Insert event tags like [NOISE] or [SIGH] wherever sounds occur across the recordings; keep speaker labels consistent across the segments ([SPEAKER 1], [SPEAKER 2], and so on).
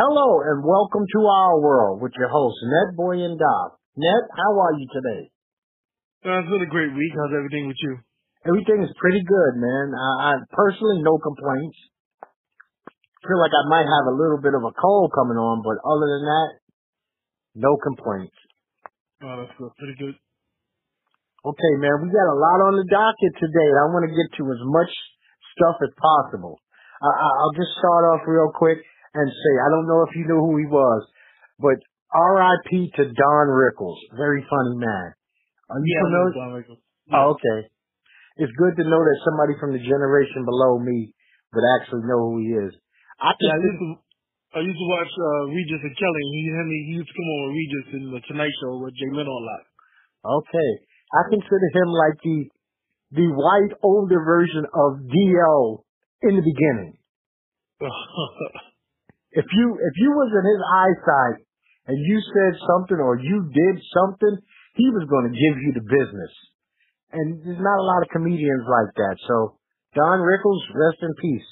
[SPEAKER 1] Hello and welcome to our world with your hosts Netboy and Doc. Net, how are you today?
[SPEAKER 2] Uh, it's been a great week. How's everything with you?
[SPEAKER 1] Everything is pretty good, man. I, I personally no complaints. Feel like I might have a little bit of a cold coming on, but other than that, no complaints.
[SPEAKER 2] Oh, that's good. Pretty good.
[SPEAKER 1] Okay, man, we got a lot on the docket today. I want to get to as much stuff as possible. I, I, I'll just start off real quick and say, I don't know if you know who he was, but R.I.P. to Don Rickles. Very funny man. Are you
[SPEAKER 2] Yeah,
[SPEAKER 1] familiar?
[SPEAKER 2] Don Rickles.
[SPEAKER 1] Oh, okay. It's good to know that somebody from the generation below me would actually know who he is. I
[SPEAKER 2] Yeah, I used to, I used to watch uh, Regis and Kelly. He, he used to come on with Regis in the Tonight Show with Jay Leno a lot.
[SPEAKER 1] okay. I consider him like the the white older version of DL in the beginning. [LAUGHS] If you if you was in his eyesight and you said something or you did something, he was going to give you the business. And there's not a lot of comedians like that. So Don Rickles, rest in peace.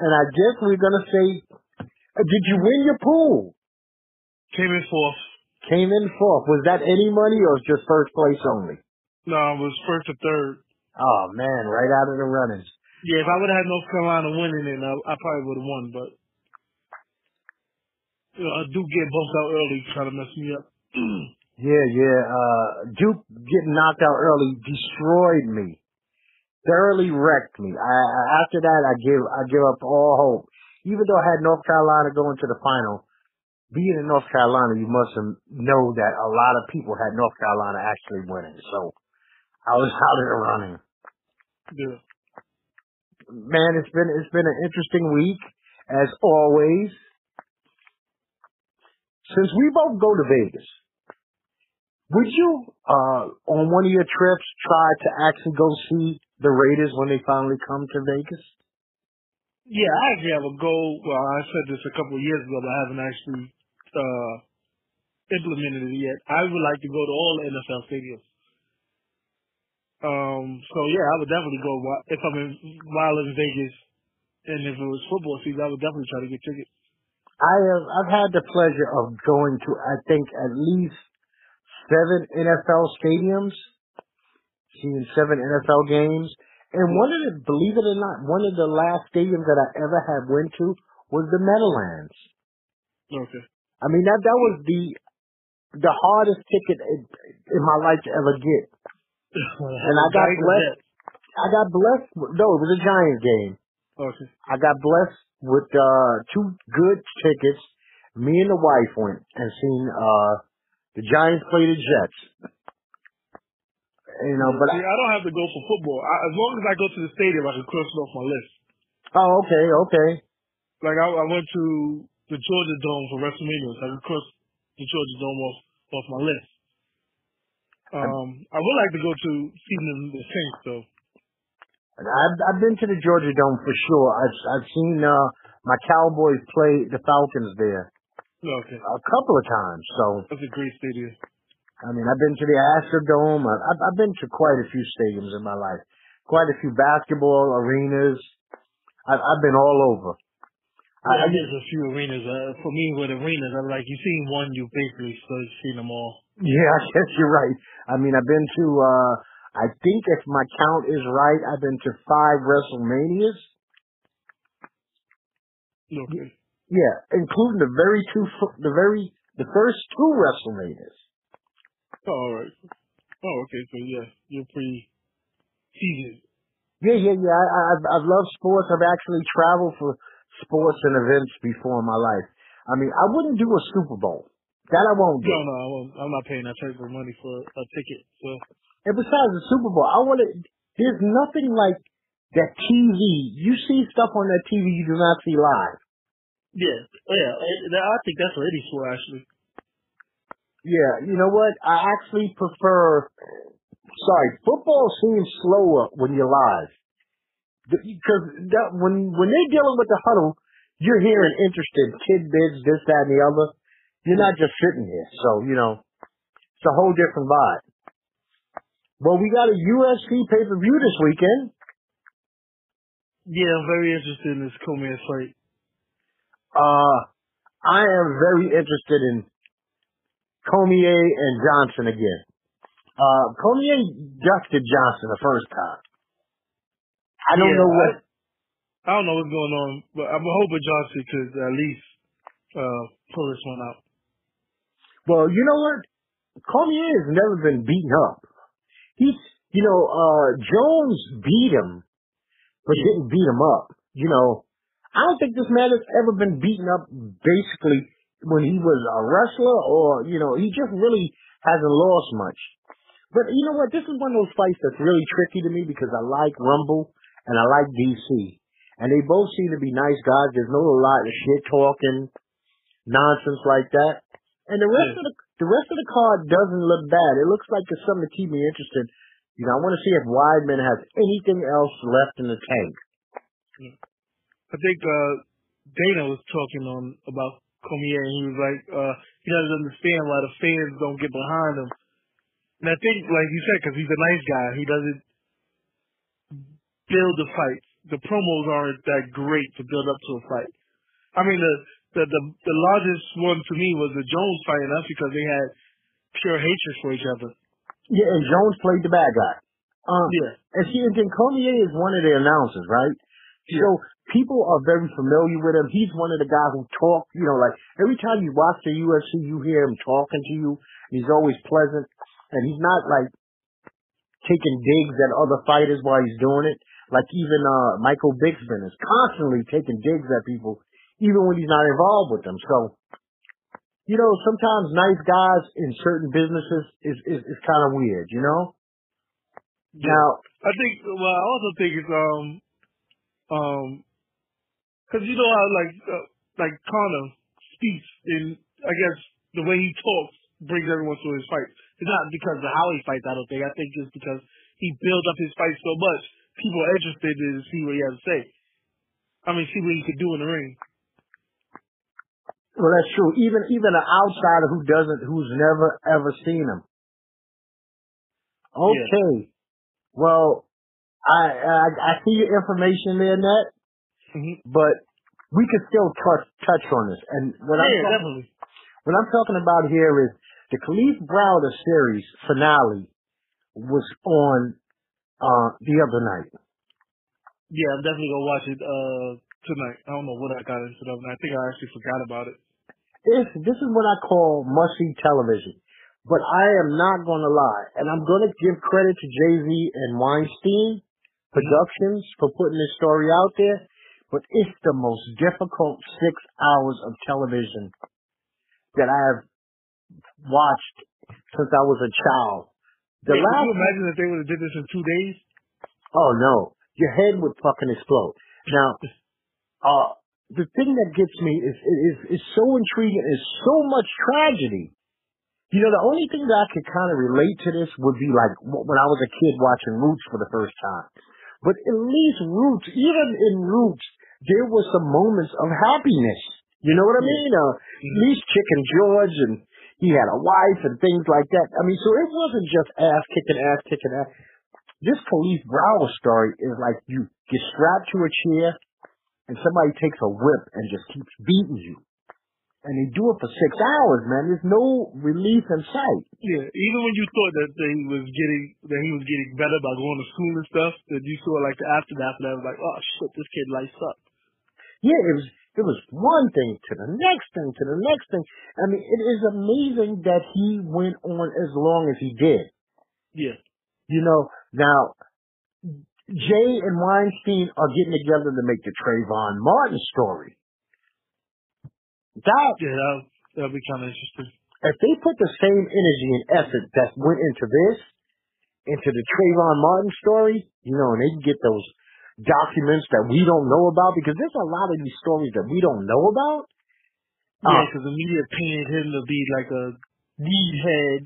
[SPEAKER 1] And I guess we're going to say, uh, did you win your pool?
[SPEAKER 2] Came in fourth.
[SPEAKER 1] Came in fourth. Was that any money or was just first place only?
[SPEAKER 2] No, it was first or third.
[SPEAKER 1] Oh man, right out of the runnings.
[SPEAKER 2] Yeah, if I would have had North Carolina winning it, I, I probably would have won. But you know, Duke get bumped out early, trying to mess me up. [CLEARS THROAT]
[SPEAKER 1] Yeah, yeah. Uh, Duke getting knocked out early destroyed me, thoroughly wrecked me. I, I after that, I give I give up all hope. Even though I had North Carolina going to the final, being in North Carolina, you must know that a lot of people had North Carolina actually winning. So I was [LAUGHS] out of the running.
[SPEAKER 2] yeah.
[SPEAKER 1] Man, it's been it's been an interesting week as always. Since we both go to Vegas, would you, uh, on one of your trips, try to actually go see the Raiders when they finally come to Vegas?
[SPEAKER 2] Yeah, I actually have a goal. Well, I said this a couple of years ago, but I haven't actually uh, implemented it yet. I would like to go to all NFL stadiums. Um, so yeah, I would definitely go if I'm in while in Vegas, and if it was football season, I would definitely try to get tickets.
[SPEAKER 1] I have, I've had the pleasure of going to, I think, at least seven NFL stadiums, seeing seven NFL games. And one of the, believe it or not, one of the last stadiums that I ever had went to was the Meadowlands.
[SPEAKER 2] Okay.
[SPEAKER 1] I mean, that, that was the, the hardest ticket in, in my life to ever get.
[SPEAKER 2] And
[SPEAKER 1] I got blessed. I got blessed. with- No, it was a Giants game.
[SPEAKER 2] Okay.
[SPEAKER 1] I got blessed with uh two good tickets. Me and the wife went and seen uh the Giants play the Jets. You know, but
[SPEAKER 2] See,
[SPEAKER 1] I,
[SPEAKER 2] I don't have to go for football. I, as long as I go to the stadium, I can cross it off my list.
[SPEAKER 1] oh okay, okay.
[SPEAKER 2] Like I, I went to the Georgia Dome for WrestleMania, so I can cross the Georgia Dome off off my list. Um, I would like to go to see the, the Saints though.
[SPEAKER 1] I've I've been to the Georgia Dome for sure. I've I've seen uh my Cowboys play the Falcons there
[SPEAKER 2] Okay,
[SPEAKER 1] a couple of times. So
[SPEAKER 2] that's a great stadium.
[SPEAKER 1] I mean, I've been to the Astrodome. I've I've been to quite a few stadiums in my life. Quite a few basketball arenas. I've I've been all over. I, I
[SPEAKER 2] I there's a few arenas. Uh, for me, with arenas, I'm like you've seen one, you basically so seen them all.
[SPEAKER 1] Yeah, [LAUGHS] I guess you're right. I mean, I've been to, uh, I think if my count is right, I've been to five WrestleManias.
[SPEAKER 2] Okay.
[SPEAKER 1] Yeah, including the very two, the very, the first two WrestleManias.
[SPEAKER 2] Oh, all right. Oh, okay. So yeah, you're pretty seasoned.
[SPEAKER 1] Yeah, yeah, yeah. I, I, I've, I've loved sports. I've actually traveled for sports and events before in my life. I mean, I wouldn't do a Super Bowl. That I won't do.
[SPEAKER 2] No, no, I won't. I'm not paying that type of money for a ticket. So.
[SPEAKER 1] And besides the Super Bowl, I want to. There's nothing like that TV. You see stuff on that TV you do not see live.
[SPEAKER 2] Yeah, yeah. I think that's what for, actually.
[SPEAKER 1] Yeah, you know what? I actually prefer. Sorry, football seems slower when you're live because that, when when they're dealing with the huddle, you're hearing interesting tidbits, this, that, and the other. You're not just sitting here, so you know it's a whole different vibe. Well, we got a UFC pay per view this weekend.
[SPEAKER 2] Yeah, I'm very interested in this Cormier fight.
[SPEAKER 1] Uh, I am very interested in Cormier and Johnson again. Uh, Cormier dusted Johnson the first time. I don't
[SPEAKER 2] yeah,
[SPEAKER 1] know what.
[SPEAKER 2] I, I, don't know what's going on, but I'm hoping Johnson could at least uh, pull this one out.
[SPEAKER 1] Well, you know what? Cormier has never been beaten up. He's, you know, uh, Jones beat him, but yeah. didn't beat him up. You know, I don't think this man has ever been beaten up basically when he was a wrestler or, you know, he just really hasn't lost much. But you know what? This is one of those fights that's really tricky to me because I like Rumble and I like DC. And they both seem to be nice guys. There's no a lot of shit talking, nonsense like that. And the rest yeah. of the the rest of the card doesn't look bad. It looks like it's something to keep me interested. You know, I want to see if Weidman has anything else left in the tank.
[SPEAKER 2] I think uh Dana was talking on about Cormier, and he was like, uh, he doesn't understand why the fans don't get behind him. And I think, like you said, because he's a nice guy, he doesn't build the fights. The promos aren't that great to build up to a fight. I mean, the the the, the largest one to me was the Jones fight, and that's because they had pure hatred for each other.
[SPEAKER 1] Yeah, and Jones played the bad guy. Um,
[SPEAKER 2] yeah.
[SPEAKER 1] And see, and then Cormier is one of the announcers, right? Yeah. So people are very familiar with him. He's one of the guys who talk, you know, like every time you watch the UFC, you hear him talking to you. He's always pleasant, and he's not like taking digs at other fighters while he's doing it. Like even uh Michael Bisping is constantly taking digs at people, even when he's not involved with them. So, you know, sometimes nice guys in certain businesses is is, is kind of weird, you know.
[SPEAKER 2] Yeah. Now, I think. Well, I also think it's um um because you know how like uh, like Conor speaks in I guess the way he talks brings everyone to his fight. It's not because of how he fights. I don't think. I think it's because he builds up his fight so much people are interested to see what he has to say. I mean, see what he could do in the ring.
[SPEAKER 1] Well, that's true. Even even an outsider who doesn't, who's never ever seen him. Okay. Yeah. Well, I, I I see your information there, Net. Mm-hmm. But we could still touch touch on this. And what
[SPEAKER 2] yeah,
[SPEAKER 1] I'm
[SPEAKER 2] talking, definitely.
[SPEAKER 1] what I'm talking about here is the Kalief Browder series finale was on the other night.
[SPEAKER 2] Yeah, I'm definitely gonna watch it uh, tonight. I don't know what I got into other. I think I actually forgot about it.
[SPEAKER 1] This this is what I call see television. But I am not gonna lie, and I'm gonna give credit to Jay Z and Weinstein Productions mm-hmm. for putting this story out there. But it's the most difficult six hours of television that I have watched since I was a child.
[SPEAKER 2] The hey, last, could you imagine if they would have did this in two days?
[SPEAKER 1] Oh no, your head would fucking explode. Now, uh, the thing that gets me is is is so intriguing. Is so much tragedy. You know, the only thing that I could kind of relate to this would be like when I was a kid watching Roots for the first time. But at least Roots, even in Roots, there were some moments of happiness. You know what I mean? Uh, at least Chicken George and he had a wife and things like that. I mean, so it wasn't just ass kicking, ass kicking, ass. This Kalief Browder story is like you get strapped to a chair and somebody takes a whip and just keeps beating you. and they do it for six hours, man. There's no relief in sight.
[SPEAKER 2] Yeah, even when you thought that he was getting that he was getting better by going to school and stuff, that you saw like the aftermath of that, was like, oh shit, this kid lights up.
[SPEAKER 1] Yeah, it was it was one thing to the next thing to the next thing. I mean, it is amazing that he went on as long as he did.
[SPEAKER 2] Yeah.
[SPEAKER 1] You know, now Jay and Weinstein are getting together to make the Trayvon Martin story. That
[SPEAKER 2] Yeah, that'll, that'll be kind of interesting.
[SPEAKER 1] if they put the same energy and effort that went into this, into the Trayvon Martin story, you know, and they can get those documents that we don't know about, because there's a lot of these stories that we don't know about.
[SPEAKER 2] Yeah,
[SPEAKER 1] Uh,
[SPEAKER 2] because the media painted him to be like a weed head.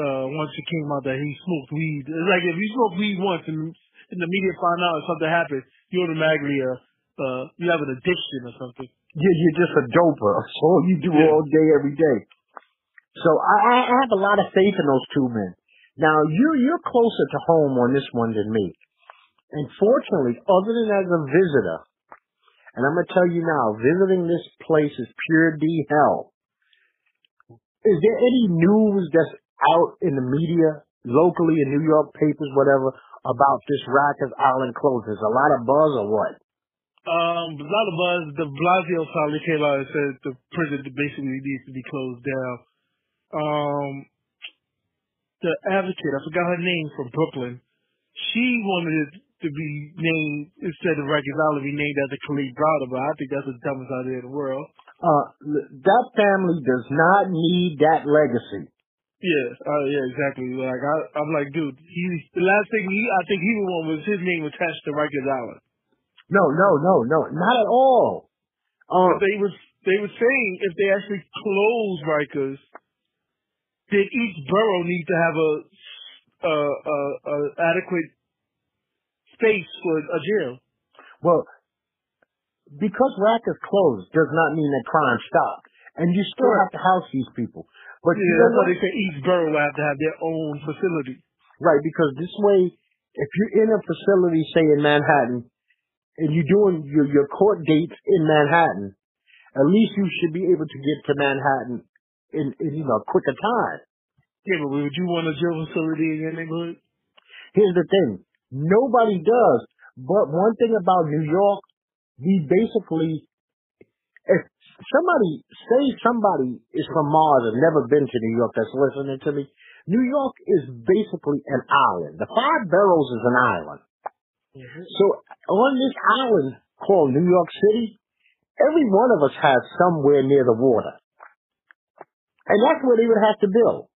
[SPEAKER 2] Uh, once it came out that he smoked weed, it's like if you smoke weed once and, and the media find out something happens, you automatically uh, uh, you have an addiction or something.
[SPEAKER 1] you're, you're just a doper. [LAUGHS] That's all you do
[SPEAKER 2] Yeah.
[SPEAKER 1] all day, every day. So I, I I have a lot of faith in those two men. Now you you're closer to home on this one than me. And fortunately, other than as a visitor, and I'm gonna tell you now, visiting this place is pure D hell. Is there any news that's out in the media, locally in New York papers, whatever, about this Rikers Island closed? There's a lot of buzz or what?
[SPEAKER 2] Um, a lot of buzz. de Blasio finally came out and said the prison basically needs to be closed down. Um, the advocate, I forgot her name from Brooklyn. She wanted to be named instead of Rikers Island, be named after Kalief Browder, but I think that's the dumbest idea in the world.
[SPEAKER 1] Uh, that family does not need that legacy.
[SPEAKER 2] Yeah, uh, yeah, exactly. Like I, I'm like, dude, he the last thing he, I think he would want was his name attached to Rikers Island.
[SPEAKER 1] No, no, no, no, not at all. Um,
[SPEAKER 2] they was they were saying if they actually close Rikers, then each borough needs to have a a, a, a adequate space for a jail.
[SPEAKER 1] well, because Rikers closed does not mean that crime stopped, and you still have to house these people. But you
[SPEAKER 2] Yeah,
[SPEAKER 1] know
[SPEAKER 2] that's why they say each borough have to have their own facility.
[SPEAKER 1] Right, because this way, if you're in a facility, say in Manhattan, and you're doing your, your court dates in Manhattan, at least you should be able to get to Manhattan in, in you know quicker time.
[SPEAKER 2] Yeah, but would you want a jail facility in your neighborhood?
[SPEAKER 1] Here's the thing. Nobody does. But one thing about New York, we basically, if somebody, say somebody is from Mars and never been to New York that's listening to me, New York is basically an island. The five boroughs is an island. Mm-hmm. So on this island called New York City, every one of us has somewhere near the water. And that's where they would have to build.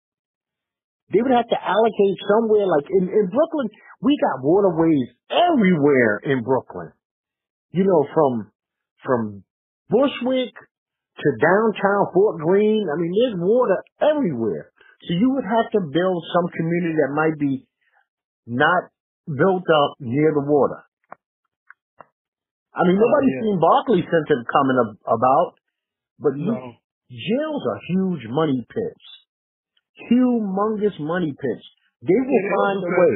[SPEAKER 1] They would have to allocate somewhere like in, in Brooklyn, we got waterways everywhere in Brooklyn. You know, from from Bushwick to downtown Fort Greene. I mean, there's water everywhere. So you would have to build some community that might be not built up near the water. I mean,
[SPEAKER 2] Oh,
[SPEAKER 1] nobody's
[SPEAKER 2] yeah.
[SPEAKER 1] seen Barclays Center coming ab- about, but
[SPEAKER 2] No.
[SPEAKER 1] jails are huge money pits. Humongous money pits. They will find a way.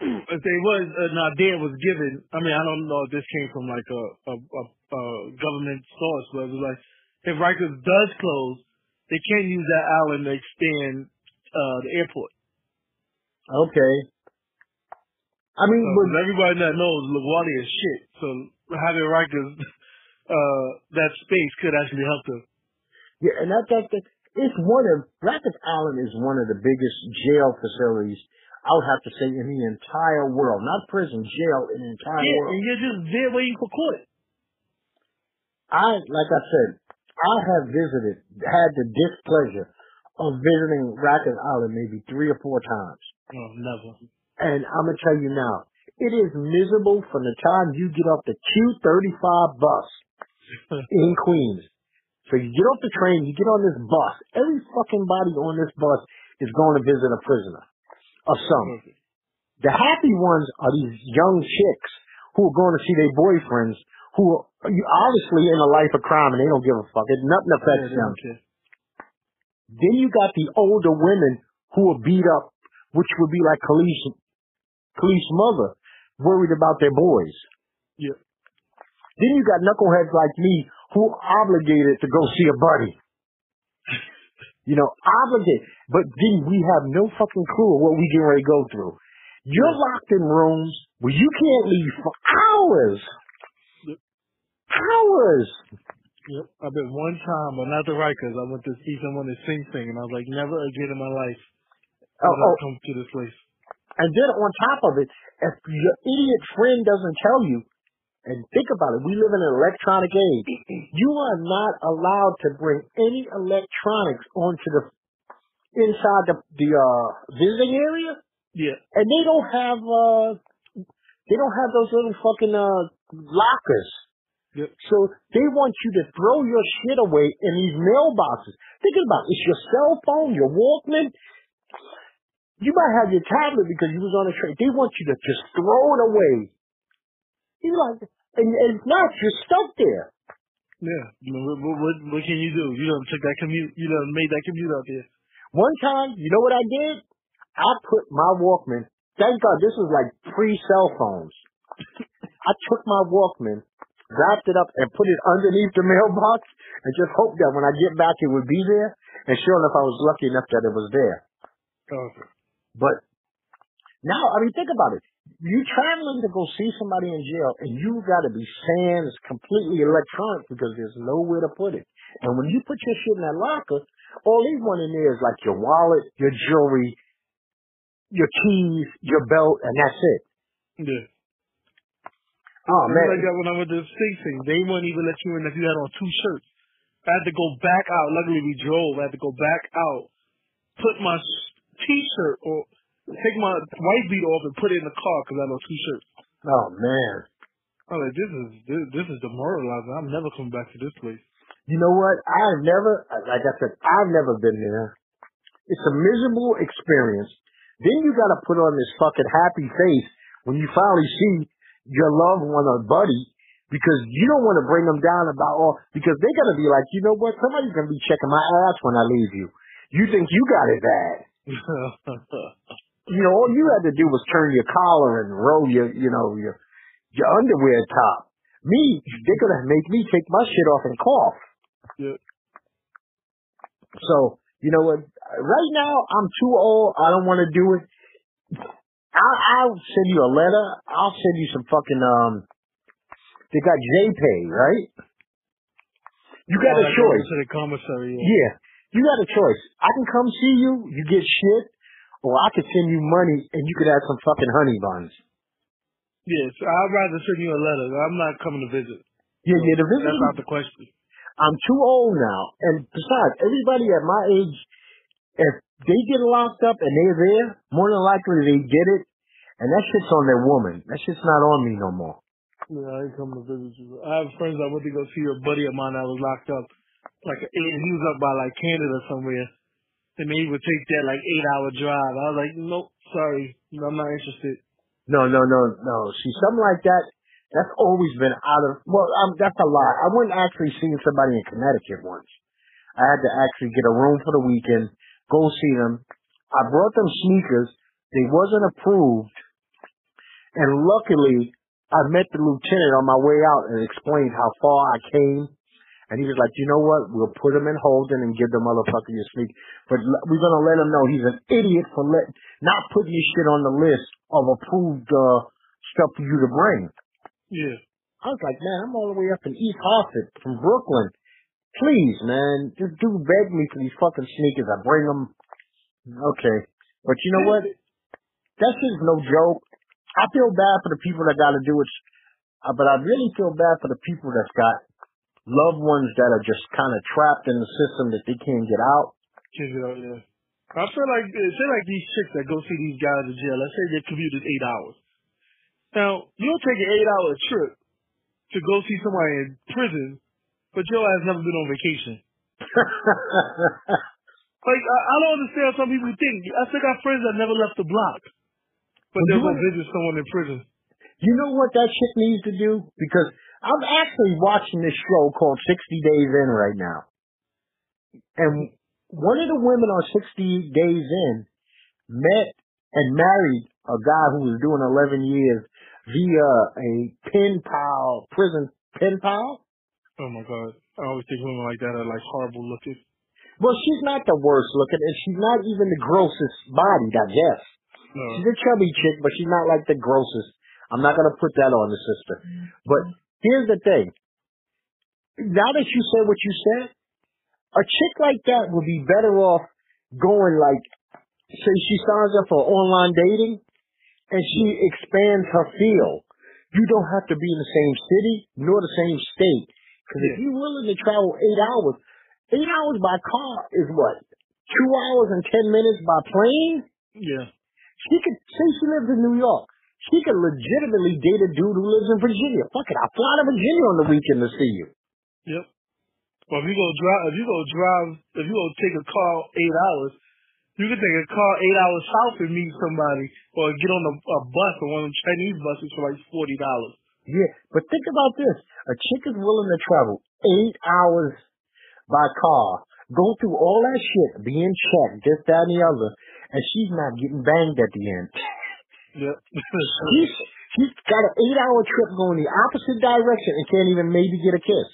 [SPEAKER 2] If, they was an idea was given, I mean, I don't know if this came from like a a, a, a government source, but it was like if Rikers does close, they can't use that island to expand uh the airport.
[SPEAKER 1] Okay. I mean,
[SPEAKER 2] So,
[SPEAKER 1] but
[SPEAKER 2] everybody that knows LaGuardia is shit, so having Rikers [LAUGHS] uh that space could actually help them.
[SPEAKER 1] yeah, and that, that, that it's one of Rikers Island is one of the biggest jail facilities I would have to say in the entire world, not prison, jail in the entire
[SPEAKER 2] Yeah,
[SPEAKER 1] world.
[SPEAKER 2] and you're just there waiting for court.
[SPEAKER 1] I, like I said, I have visited, had the displeasure of visiting Rikers Island maybe three or four times.
[SPEAKER 2] No, never.
[SPEAKER 1] And I'm gonna tell you now, it is miserable from the time you get off the Q35 bus [LAUGHS] in Queens. So you get off the train, you get on this bus. Every fucking body on this bus is going to visit a prisoner of some. The happy ones are these young chicks who are going to see their boyfriends who are obviously in a life of crime and they don't give a fuck. It nothing affects them. Then you got the older women who are beat up, which would be like Kalief's, Kalief's mother, worried about their boys.
[SPEAKER 2] Yeah.
[SPEAKER 1] Then you got knuckleheads like me who obligated to go see a buddy. You know, obligated. But then we have no fucking clue of what we get ready to go through. You're locked in rooms where you can't leave for hours.
[SPEAKER 2] Yep.
[SPEAKER 1] Hours.
[SPEAKER 2] Yep. I've been one time, but not the Rikers. I went to see someone at Sing Sing, and I was like, never again in my life
[SPEAKER 1] Oh,
[SPEAKER 2] will I
[SPEAKER 1] oh,
[SPEAKER 2] come to this place.
[SPEAKER 1] and then on top of it, if your idiot friend doesn't tell you, and think about it, we live in an electronic age. You are not allowed to bring any electronics onto the inside the the uh visiting area,
[SPEAKER 2] Yeah.
[SPEAKER 1] and they don't have uh they don't have those little fucking uh lockers.
[SPEAKER 2] Yep.
[SPEAKER 1] So they want you to throw your shit away in these mailboxes. Think about it. It's your cell phone, your Walkman. You might have your tablet because you was on a train. They want you to just throw it away. You like, and, and it's not, you're stuck there.
[SPEAKER 2] Yeah. What, what, what, what can you do? You done took that commute. You done made that commute out there.
[SPEAKER 1] One time, you know what I did? I put my Walkman, thank God this was like pre-cell phones. I took my Walkman, wrapped it up, and put it underneath the mailbox, and just hoped that when I get back it would be there. And sure enough, I was lucky enough that it was there.
[SPEAKER 2] Okay.
[SPEAKER 1] But now, I mean, think about it. You traveling to go see somebody in jail, and you got to be saying it's completely electronic because there's nowhere to put it. And when you put your shit in that locker, all they want in there is like your wallet, your jewelry, your keys, your belt, and that's it.
[SPEAKER 2] Yeah.
[SPEAKER 1] Oh man,
[SPEAKER 2] like that when I went to Sing Sing. They wouldn't even let you in if you had on two shirts. I had to go back out. Luckily we drove. I had to go back out, put my t-shirt or take my white beat off and put it in the car because I on two shirts.
[SPEAKER 1] oh man.
[SPEAKER 2] I was like, this is this, this is demoralizing. I'm never coming back to this place.
[SPEAKER 1] You know what? I've never, like I said, I've never been there. It's a miserable experience. Then you got to put on this fucking happy face when you finally see your loved one or buddy because you don't want to bring them down about all because they're gonna be like, you know what? Somebody's gonna be checking my ass when I leave you. You think you got it bad? [LAUGHS] You know, all you had to do was turn your collar and roll your, you know, your your underwear top. Me, they're gonna make me take my shit off and cough.
[SPEAKER 2] yeah.
[SPEAKER 1] So, you know what? Right now, I'm too old. I don't want to do it. I'll, I'll send you a letter. I'll send you some fucking, um, they got JPay, right? You got
[SPEAKER 2] Oh,
[SPEAKER 1] a choice.
[SPEAKER 2] going To the commissary. Yeah.
[SPEAKER 1] Yeah. You got a choice. I can come see you, you get shit, or I could send you money and you could have some fucking honey buns.
[SPEAKER 2] Yes, I'd rather send you a letter. I'm not coming to visit.
[SPEAKER 1] Yeah, yeah, the
[SPEAKER 2] visit.
[SPEAKER 1] That's
[SPEAKER 2] not the question.
[SPEAKER 1] I'm too old now. And besides, everybody at my age, if they get locked up and they're there, more than likely they get it. And that shit's on their woman. That shit's not on me no more.
[SPEAKER 2] Yeah, I ain't coming to visit you. I have friends I went to go see a buddy of mine that was locked up. Like he was up by like Canada somewhere, and they would take that like eight hour drive. I was like, nope, sorry, I'm not interested.
[SPEAKER 1] No, no, no, no. See, something like that, that's always been out of, well, um, that's a lie. I went actually seeing somebody in Connecticut once. I had to actually get a room for the weekend, go see them. I brought them sneakers. They wasn't approved. And luckily, I met the lieutenant on my way out and explained how far I came. And he was like, you know what? We'll put him in holding and give the motherfucker your sneak. But we're going to let him know he's an idiot for let, not putting his shit on the list of approved uh, stuff for you to bring.
[SPEAKER 2] Yeah,
[SPEAKER 1] I was like, man, I'm all the way up in East Hartford from Brooklyn. Please, man, this dude begged me for these fucking sneakers. I bring them. Okay. But you know what? That shit's no joke. I feel bad for the people that got to do it. Uh, but I really feel bad for the people that's got loved ones that are just kind of trapped in the system that they can't get out.
[SPEAKER 2] check it out. Yeah, I feel like say like these chicks that go see these guys in jail. Let's say they commuted eight hours. Now you'll take an eight hour trip to go see somebody in prison, but your ass never been on vacation. [LAUGHS] Like I, I don't understand how some people think. I still got friends that never left the block, but
[SPEAKER 1] Well,
[SPEAKER 2] they'll go visit someone in prison.
[SPEAKER 1] You know what that shit needs to do? Because I'm actually watching this show called 60 Days In right now. And one of the women on 60 Days In met and married a guy who was doing 11 years via a pen pal, prison pen pal.
[SPEAKER 2] Oh my god. I always think women like that are like horrible looking.
[SPEAKER 1] Well, she's not the worst looking, and she's not even the grossest bodied, I guess.
[SPEAKER 2] No.
[SPEAKER 1] She's a chubby chick, but she's not like the grossest. I'm not gonna put that on the sister. But here's the thing. Now that you said what you said, a chick like that would be better off going like, say she signs up for online dating, and she expands her field. You don't have to be in the same city nor the same state. Because if you're willing to travel eight hours, eight hours by car is what? Two hours and ten minutes by plane?
[SPEAKER 2] Yeah.
[SPEAKER 1] She could say she lives in New York. She could legitimately date a dude who lives in Virginia. Fuck it, I'll fly to Virginia on the weekend to see you.
[SPEAKER 2] Yep. Well, if you go drive, if you go drive, if you go take a car eight hours, you can take a car eight hours south and meet somebody, or get on a, a bus or one of them Chinese buses for like forty dollars.
[SPEAKER 1] Yeah, but think about this. A chick is willing to travel eight hours by car, go through all that shit, be in check, this, that, and the other, and she's not getting banged at the end.
[SPEAKER 2] Yep.
[SPEAKER 1] She's, [LAUGHS] she's got an eight hour trip going the opposite direction and can't even maybe get a kiss.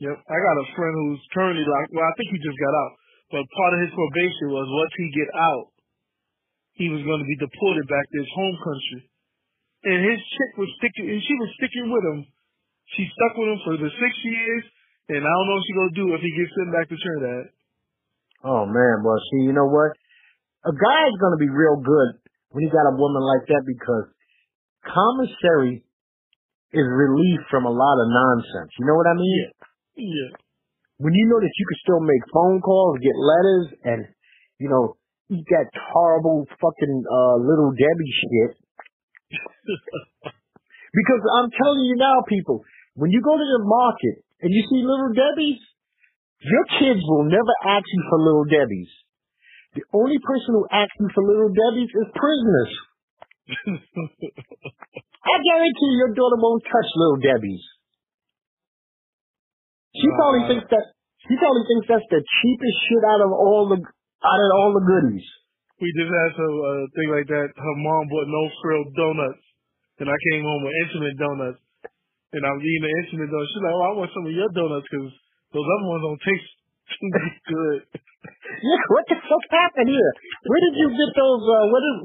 [SPEAKER 2] yep. I got a friend who's currently like, well, I think he just got out, but part of his probation was once he get out, he was going to be deported back to his home country. And his chick was sticking, and she was sticking with him. She stuck with him for the six years, and I don't know what she gonna do if he gets sent back to Trinidad.
[SPEAKER 1] Oh man, well see, you know what? A guy's gonna be real good when you got a woman like that because commissary is relief from a lot of nonsense. You know what I mean?
[SPEAKER 2] Yeah.
[SPEAKER 1] When you know that you can still make phone calls, get letters, and you know eat that horrible fucking uh little Debbie shit. [LAUGHS] because I'm telling you now, people, when you go to the market and you see little Debbie's, your kids will never ask you for little Debbie's. The only person who asks you for little Debbie's is prisoners. [LAUGHS] I guarantee your daughter won't touch little Debbie's. She probably
[SPEAKER 2] Uh,
[SPEAKER 1] thinks that she probably thinks that's the cheapest shit out of all the out of all the goodies.
[SPEAKER 2] we just had some uh, thing like that. Her mom bought no frill donuts, and I came home with Entenmann's donuts, and I'm eating the Entenmann's donuts. She's like, "Oh, I want some of your donuts because those other ones don't taste too good."
[SPEAKER 1] Yeah, what the fuck happened here? Where did you get those? Uh, what is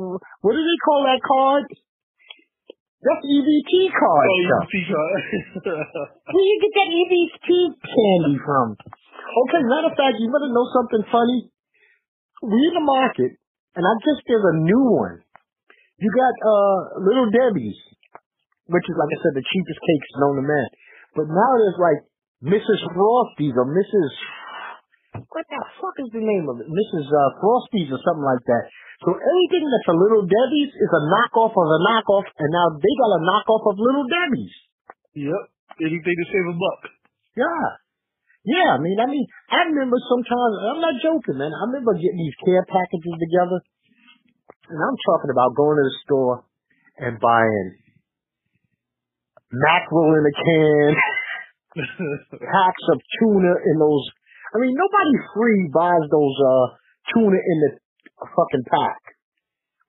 [SPEAKER 1] what do they call that card? That's EBT card
[SPEAKER 2] oh,
[SPEAKER 1] stuff.
[SPEAKER 2] see, uh, [LAUGHS]
[SPEAKER 1] Where you get that EBT candy from? Okay, matter of fact, you want to know something funny? We in the market, and I just did a new one. You got uh Little Debbie's, which is like I said, the cheapest cakes known to man. But now there's like Mrs. Frosties or Mrs. What the fuck is the name of it? Mrs. Uh, Frosties or something like that. So anything that's a Little Debbie's is a knockoff of a knockoff, and now they got a knockoff of Little Debbie's.
[SPEAKER 2] yep. Anything to save a buck.
[SPEAKER 1] Yeah. Yeah, I mean, I mean, I remember sometimes, I'm not joking, man. I remember getting these care packages together, and I'm talking about going to the store and buying mackerel in a can, [LAUGHS] packs of tuna in those. I mean, nobody free buys those uh tuna in the fucking pack.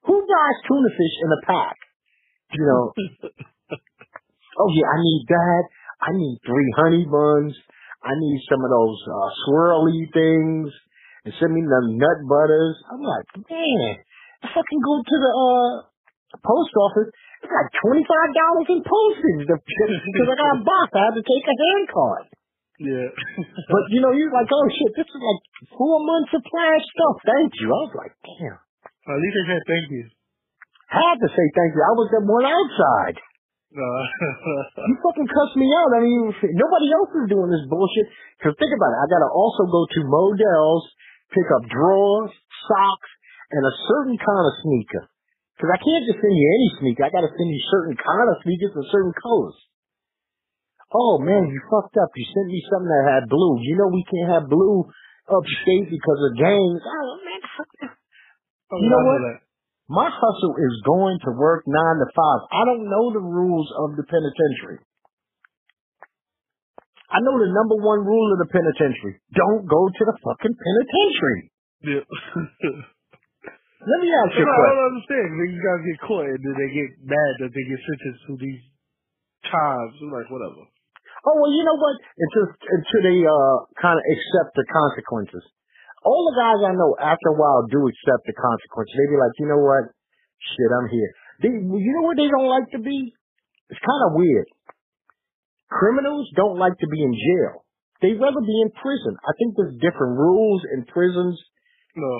[SPEAKER 1] Who buys tuna fish in a pack? You know. [LAUGHS] oh yeah, I need that. I need three honey buns. I need some of those uh, swirly things. And send me the nut butters. I'm like, man, if I can go to the uh post office, it's like twenty five dollars in postage [LAUGHS] because I got a box. I had to take a hand card.
[SPEAKER 2] Yeah. [LAUGHS]
[SPEAKER 1] But you know, you're like, oh shit, this is like four months supply of stuff. Thank you. I was like, damn.
[SPEAKER 2] At least they said thank you.
[SPEAKER 1] I had to say thank you. I was the one outside.
[SPEAKER 2] Uh, [LAUGHS]
[SPEAKER 1] You fucking cussed me out. I mean, nobody else is doing this bullshit. Cause think about it. I gotta also go to Modell's, pick up drawers, socks, and a certain kind of sneaker. Cause I can't just send you any sneaker. I gotta send you certain kind of sneakers and certain colors. Oh man, you fucked up. You sent me something that had blue. You know we can't have blue upstate because of gangs. Oh man, fuck that. Oh, you know what?
[SPEAKER 2] That.
[SPEAKER 1] My hustle is going to work nine to five. I don't know the rules of the penitentiary. I know the number one rule of the penitentiary. Don't go to the fucking penitentiary.
[SPEAKER 2] Yeah. [LAUGHS]
[SPEAKER 1] Let me ask you a
[SPEAKER 2] I
[SPEAKER 1] question.
[SPEAKER 2] I don't understand. These guys get caught and then they get mad that they get sentenced to these times. I'm like, whatever.
[SPEAKER 1] Oh well, you know what? Until until they uh kind of accept the consequences. All the guys I know after a while do accept the consequences. They be like, you know what? Shit, I'm here. They, you know what they don't like to be? It's kind of weird. Criminals don't like to be in jail. They'd rather be in prison. I think there's different rules in prisons.
[SPEAKER 2] No.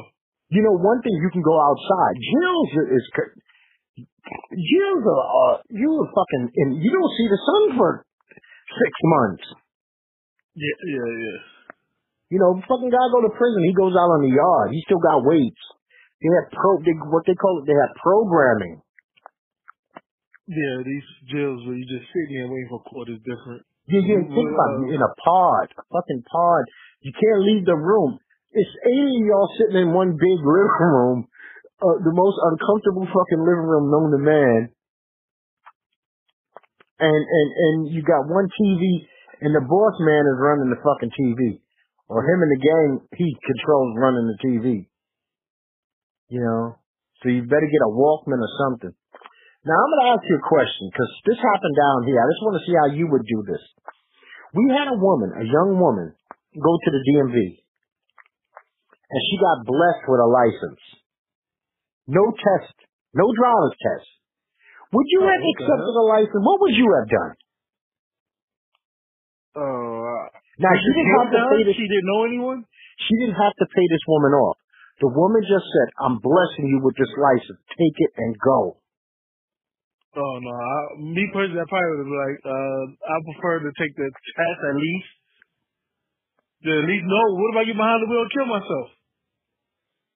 [SPEAKER 1] You know, one thing you can go outside. Jails is jails are uh, you are fucking and you don't see the sun for six months.
[SPEAKER 2] Yeah, yeah, yeah.
[SPEAKER 1] You know, fucking guy go to prison. He goes out on the yard. He still got weights. They have pro. They, what they call it. They have programming.
[SPEAKER 2] Yeah, these jails where you just sitting there waiting for court is different.
[SPEAKER 1] Yeah, yeah. Think about it. You're in a pod, a fucking pod. You can't leave the room. It's eighty of y'all sitting in one big [LAUGHS] living room, uh, the most uncomfortable fucking living room known to man. And and and you got one TV, and the boss man is running the fucking TV, or him and the gang he controls running the TV. You know, so you better get a Walkman or something. Now I'm to ask you a question because this happened down here. I just want to see how you would do this. We had a woman, a young woman, go to the DMV, and she got blessed with a license. No test, no driver's test. Would you
[SPEAKER 2] Oh,
[SPEAKER 1] have accepted a license? What would you have done?
[SPEAKER 2] Uh,
[SPEAKER 1] Now she didn't have to pay this.
[SPEAKER 2] She didn't know anyone.
[SPEAKER 1] She didn't have to pay this woman off. The woman just said, "I'm blessing you with this license. Take it and go."
[SPEAKER 2] Oh no, I, me personally, I probably would have like, uh, I prefer to take the test at least. To at least know what if I get behind the wheel and kill myself?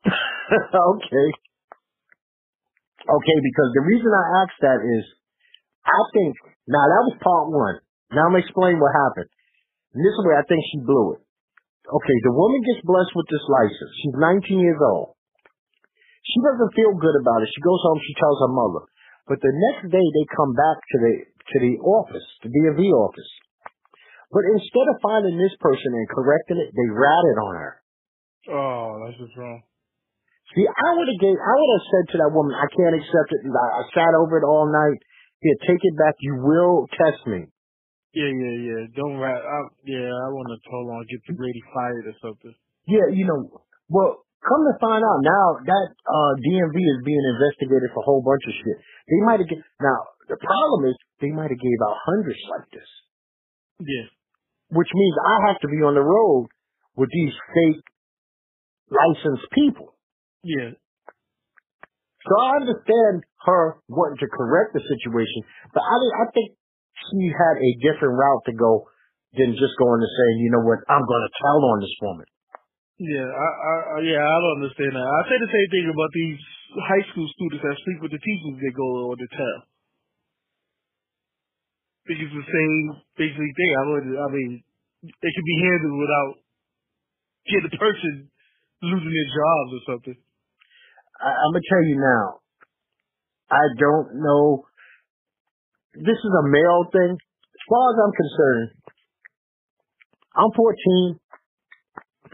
[SPEAKER 2] [LAUGHS]
[SPEAKER 1] okay. Okay, because the reason I asked that is, I think, now that was part one. Now I'm to explain what happened. And this is where I think she blew it. Okay, the woman gets blessed with this license. She's 19 years old. She doesn't feel good about it. She goes home, she tells her mother. But the next day they come back to the, to the office, the DMV office. But instead of finding this person and correcting it, they ratted on her.
[SPEAKER 2] Oh, that's just wrong.
[SPEAKER 1] See, I would have gave, I would have said to that woman, I can't accept it. I, I sat over it all night. Here, take it back. You will test me.
[SPEAKER 2] Yeah, yeah, yeah. Don't rat. I, yeah, I want to hold on, get the Brady fired or something.
[SPEAKER 1] Yeah, you know, well, come to find out now that uh DMV is being investigated for a whole bunch of shit. They might have, now, the problem is they might have gave out hundreds like this,
[SPEAKER 2] Yeah,
[SPEAKER 1] which means I have to be on the road with these fake licensed people.
[SPEAKER 2] Yeah,
[SPEAKER 1] So I understand her wanting to correct the situation, but I, I think she had a different route to go than just going to saying, you know what, I'm going to tell on this woman.
[SPEAKER 2] yeah. I, I, yeah, I don't understand that. I say the same thing about these high school students that sleep with the teachers they go on the tell. think it's the same basically thing. I would, I mean, it could be handled without getting the person losing their jobs or something.
[SPEAKER 1] I, I'm gonna tell you now. I don't know. This is a male thing. As far as I'm concerned, I'm 14,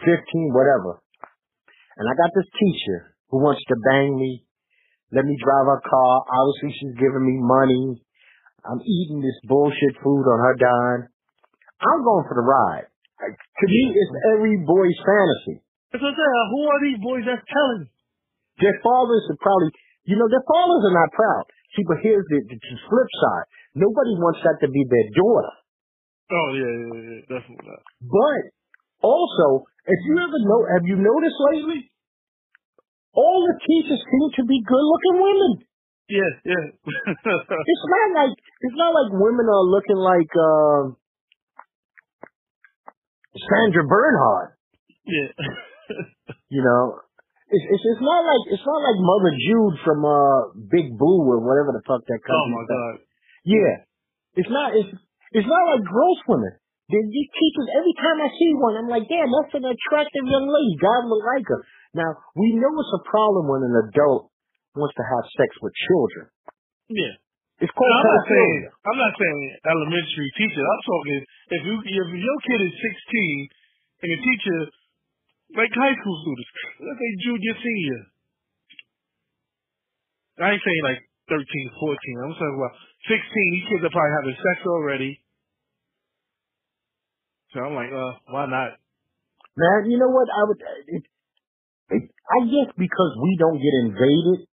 [SPEAKER 1] 15, whatever, and I got this teacher who wants to bang me, let me drive her car. Obviously, she's giving me money. I'm eating this bullshit food on her dime. I'm going for the ride. To me, it's every boy's fantasy.
[SPEAKER 2] That's what I'm saying. Who are these boys that's telling?
[SPEAKER 1] Their fathers are probably, you know, their fathers are not proud. See, but here's the, the, the flip side. Nobody wants that to be their daughter.
[SPEAKER 2] Oh yeah, yeah, yeah, definitely not.
[SPEAKER 1] But also, if you ever know, have you noticed lately? All the teachers seem to be good-looking women.
[SPEAKER 2] Yeah, yeah. [LAUGHS]
[SPEAKER 1] It's not like it's not like women are looking like uh, Sandra Bernhard.
[SPEAKER 2] yeah. [LAUGHS]
[SPEAKER 1] You know, it's, it's it's not like it's not like Mother Jude from uh Big Boo or whatever the fuck that
[SPEAKER 2] comes.
[SPEAKER 1] oh
[SPEAKER 2] my god.
[SPEAKER 1] Yeah. It's not it's it's not like gross women. They, these teachers every time I see one, I'm like, damn, that's an attractive young lady. God will like her. Now, we know it's a problem when an adult wants to have sex with children.
[SPEAKER 2] Yeah.
[SPEAKER 1] It's
[SPEAKER 2] No, I'm not saying. I'm not saying elementary teacher. I'm talking if you if your kid is 16 and the teacher like high school students, let's say junior senior. I ain't saying like 13, 14. I'm talking about 16. These kids are probably having sex already. So I'm like, uh, why not?
[SPEAKER 1] Man, you know what? I would. It, it, I guess because we don't get invaded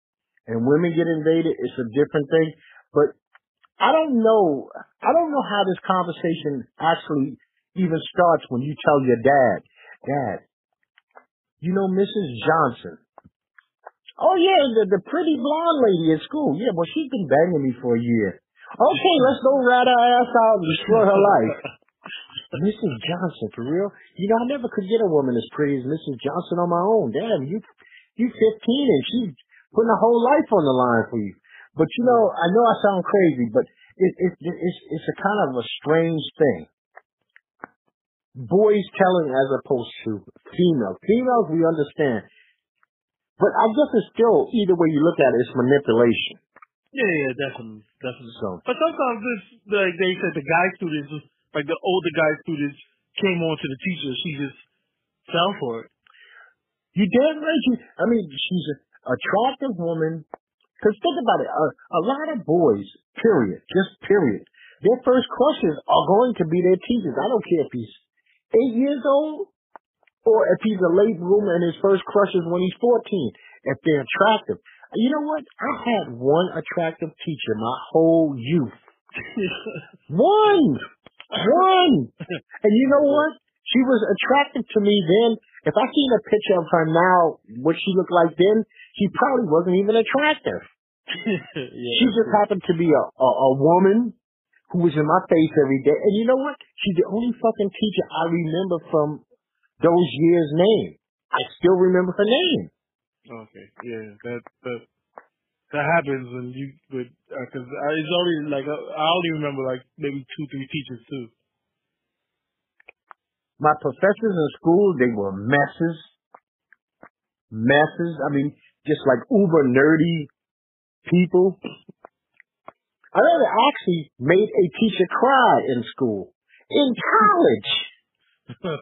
[SPEAKER 1] and women get invaded, it's a different thing. But I don't know. I don't know how this conversation actually even starts when you tell your dad, Dad, you know Mrs. Johnson. Oh yeah, the, the pretty blonde lady at school. Yeah, well she's been banging me for a year. Okay, let's go rat her ass out and destroy her life. [LAUGHS] Mrs. Johnson, for real? You know, I never could get a woman as pretty as Mrs. Johnson on my own. Damn, you you 15 and she's putting a whole life on the line for you. But you know, I know I sound crazy, but it, it, it's it's a kind of a strange thing. Boys telling as opposed to females. Females we understand, but I guess it's still either way you look at it, it's manipulation.
[SPEAKER 2] Yeah, yeah, definitely, definitely.
[SPEAKER 1] So,
[SPEAKER 2] But sometimes this, like they said, the guy students, like the older guy students, came on to the teacher. She just fell for it.
[SPEAKER 1] you damn right. She, I mean, she's an attractive woman. Because think about it, a, a lot of boys, period, just period, their first crushes are going to be their teachers. I don't care if he's eight years old or if he's a late bloomer and his first crush is when he's 14, if they're attractive. You know what? I had one attractive teacher my whole youth. [LAUGHS] One! One! And you know what? She was attractive to me then. If I seen a picture of her now, what she looked like then, she probably wasn't even attractive. [LAUGHS]
[SPEAKER 2] yeah.
[SPEAKER 1] She just happened to be a, a, a woman who was in my face every day. And you know what? She's the only fucking teacher I remember from those years' name. I still remember her name.
[SPEAKER 2] Okay, yeah, that that that happens when you with because I it's only like uh, I only remember like maybe two three teachers too.
[SPEAKER 1] My professors in school, they were messes. Messes. I mean, just like uber nerdy people. I never actually made a teacher cry in school. In college. [LAUGHS]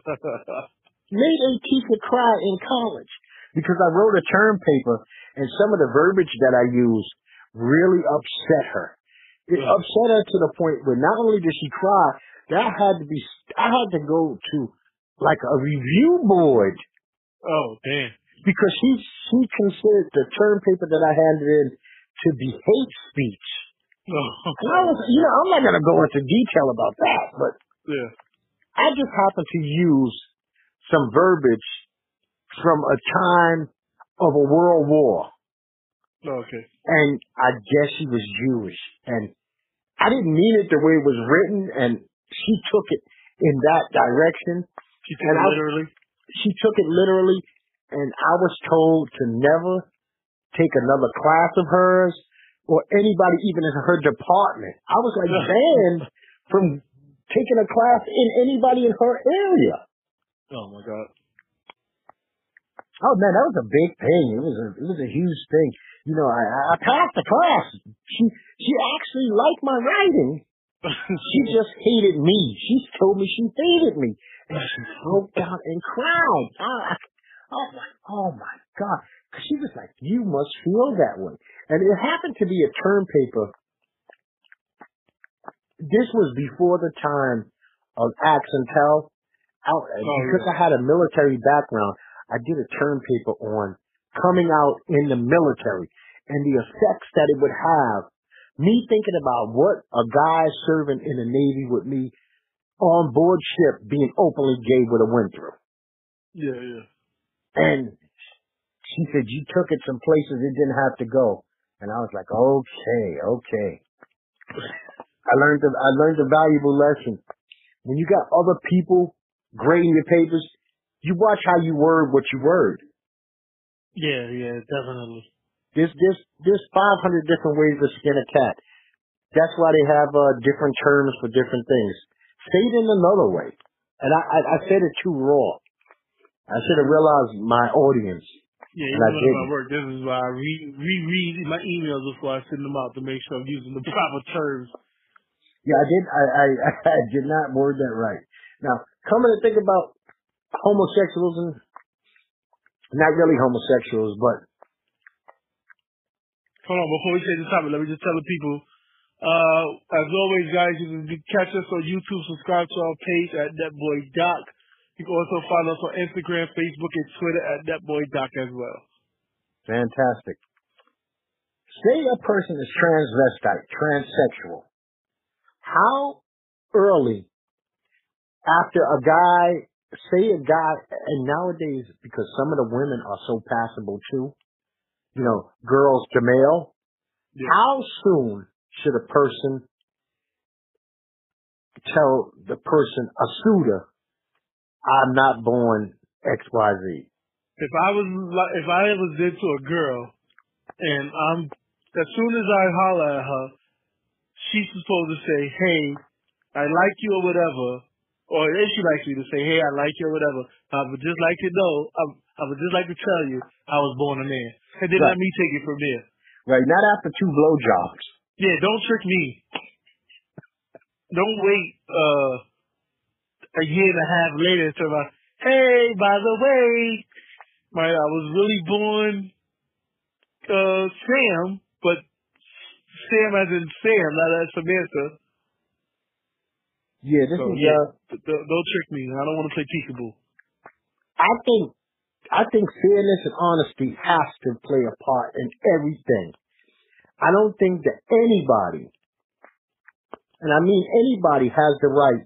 [SPEAKER 1] made a teacher cry in college because I wrote a term paper and some of the verbiage that I used really upset her. It
[SPEAKER 2] Yeah.
[SPEAKER 1] upset her to the point where not only did she cry, that had to be, I had to go to like a review board
[SPEAKER 2] oh damn.
[SPEAKER 1] because she, she considered the term paper that I handed in to be hate speech.
[SPEAKER 2] No.
[SPEAKER 1] And I was, you know, I'm not going to go into detail about that, but
[SPEAKER 2] yeah.
[SPEAKER 1] I just happened to use some verbiage from a time of a world war.
[SPEAKER 2] Oh, okay.
[SPEAKER 1] And I guess she was Jewish. And I didn't mean it the way it was written, and she took it in that direction.
[SPEAKER 2] She took
[SPEAKER 1] And
[SPEAKER 2] it
[SPEAKER 1] I-
[SPEAKER 2] literally.
[SPEAKER 1] She took it literally, and I was told to never take another class of hers or anybody even in her department. I was like banned from taking a class in anybody in her area.
[SPEAKER 2] Oh my god.
[SPEAKER 1] Oh man, that was a big thing. It was a it was a huge thing. You know, I I passed the class. She she actually liked my writing. She [LAUGHS] just hated me. She told me she hated me, and she [LAUGHS] broke down and cried. I, I, I was like, oh my god, because She was like, you must feel that way. And it happened to be a term paper. This was before the time of Axe and Tell. Uh, out, oh, because I had a military background, I did a term paper on coming out in the military and the effects that it would have. Me thinking about what a guy serving in the Navy with me on board ship being openly gay with a went through.
[SPEAKER 2] Yeah, yeah.
[SPEAKER 1] And she said, you took it some places it didn't have to go. And I was like, okay, okay. I learned, the, I learned a valuable lesson. When you got other people grading your papers, you watch how you word what you word.
[SPEAKER 2] Yeah, yeah, definitely.
[SPEAKER 1] There's, there's, there's 500 different ways to skin a cat. That's why they have uh, different terms for different things. Say it in another way. And I, I, I said it too raw. I should have realized my audience.
[SPEAKER 2] Yeah, even
[SPEAKER 1] I
[SPEAKER 2] when work, this is why I re reread my emails before I send them out to make sure I'm using the [LAUGHS] proper terms.
[SPEAKER 1] Yeah, I did. I, I, [LAUGHS] I did not word that right. Now, coming to think about homosexuals and not really homosexuals, but
[SPEAKER 2] Hold on, before we say the topic, let me just tell the people Uh, as always, guys, you can catch us on YouTube. Subscribe to our page at NetBoy Doc. You can also follow us on Instagram, Facebook, and Twitter at NetBoy Doc as well.
[SPEAKER 1] Fantastic. Say a person is transvestite, transsexual. How early after a guy, say a guy, and nowadays, because some of the women are so passable too, you know, girls to male,
[SPEAKER 2] Yeah.
[SPEAKER 1] how soon should a person tell the person, a suitor, I'm not born XYZ?
[SPEAKER 2] If I was if I ever did to a girl, and I'm as soon as I holler at her, she's supposed to say, "Hey, I like you" or whatever, or if she likes me to say, "Hey, I like you" or whatever. I would just like to know. I, I would just like to tell you I was born a man, and then
[SPEAKER 1] Right.
[SPEAKER 2] let me take it from there.
[SPEAKER 1] Right, not after two blowjobs.
[SPEAKER 2] Yeah, don't trick me. Don't wait uh a year and a half later to my hey, by the way, my I was really born uh Sam, but Sam as in Sam, not as Samantha.
[SPEAKER 1] Yeah, this
[SPEAKER 2] So,
[SPEAKER 1] is
[SPEAKER 2] yeah.
[SPEAKER 1] uh
[SPEAKER 2] D- d- Don't trick me. I don't want to play peekaboo.
[SPEAKER 1] I think I think fairness and honesty has to play a part in everything. I don't think that anybody, and I mean anybody, has the right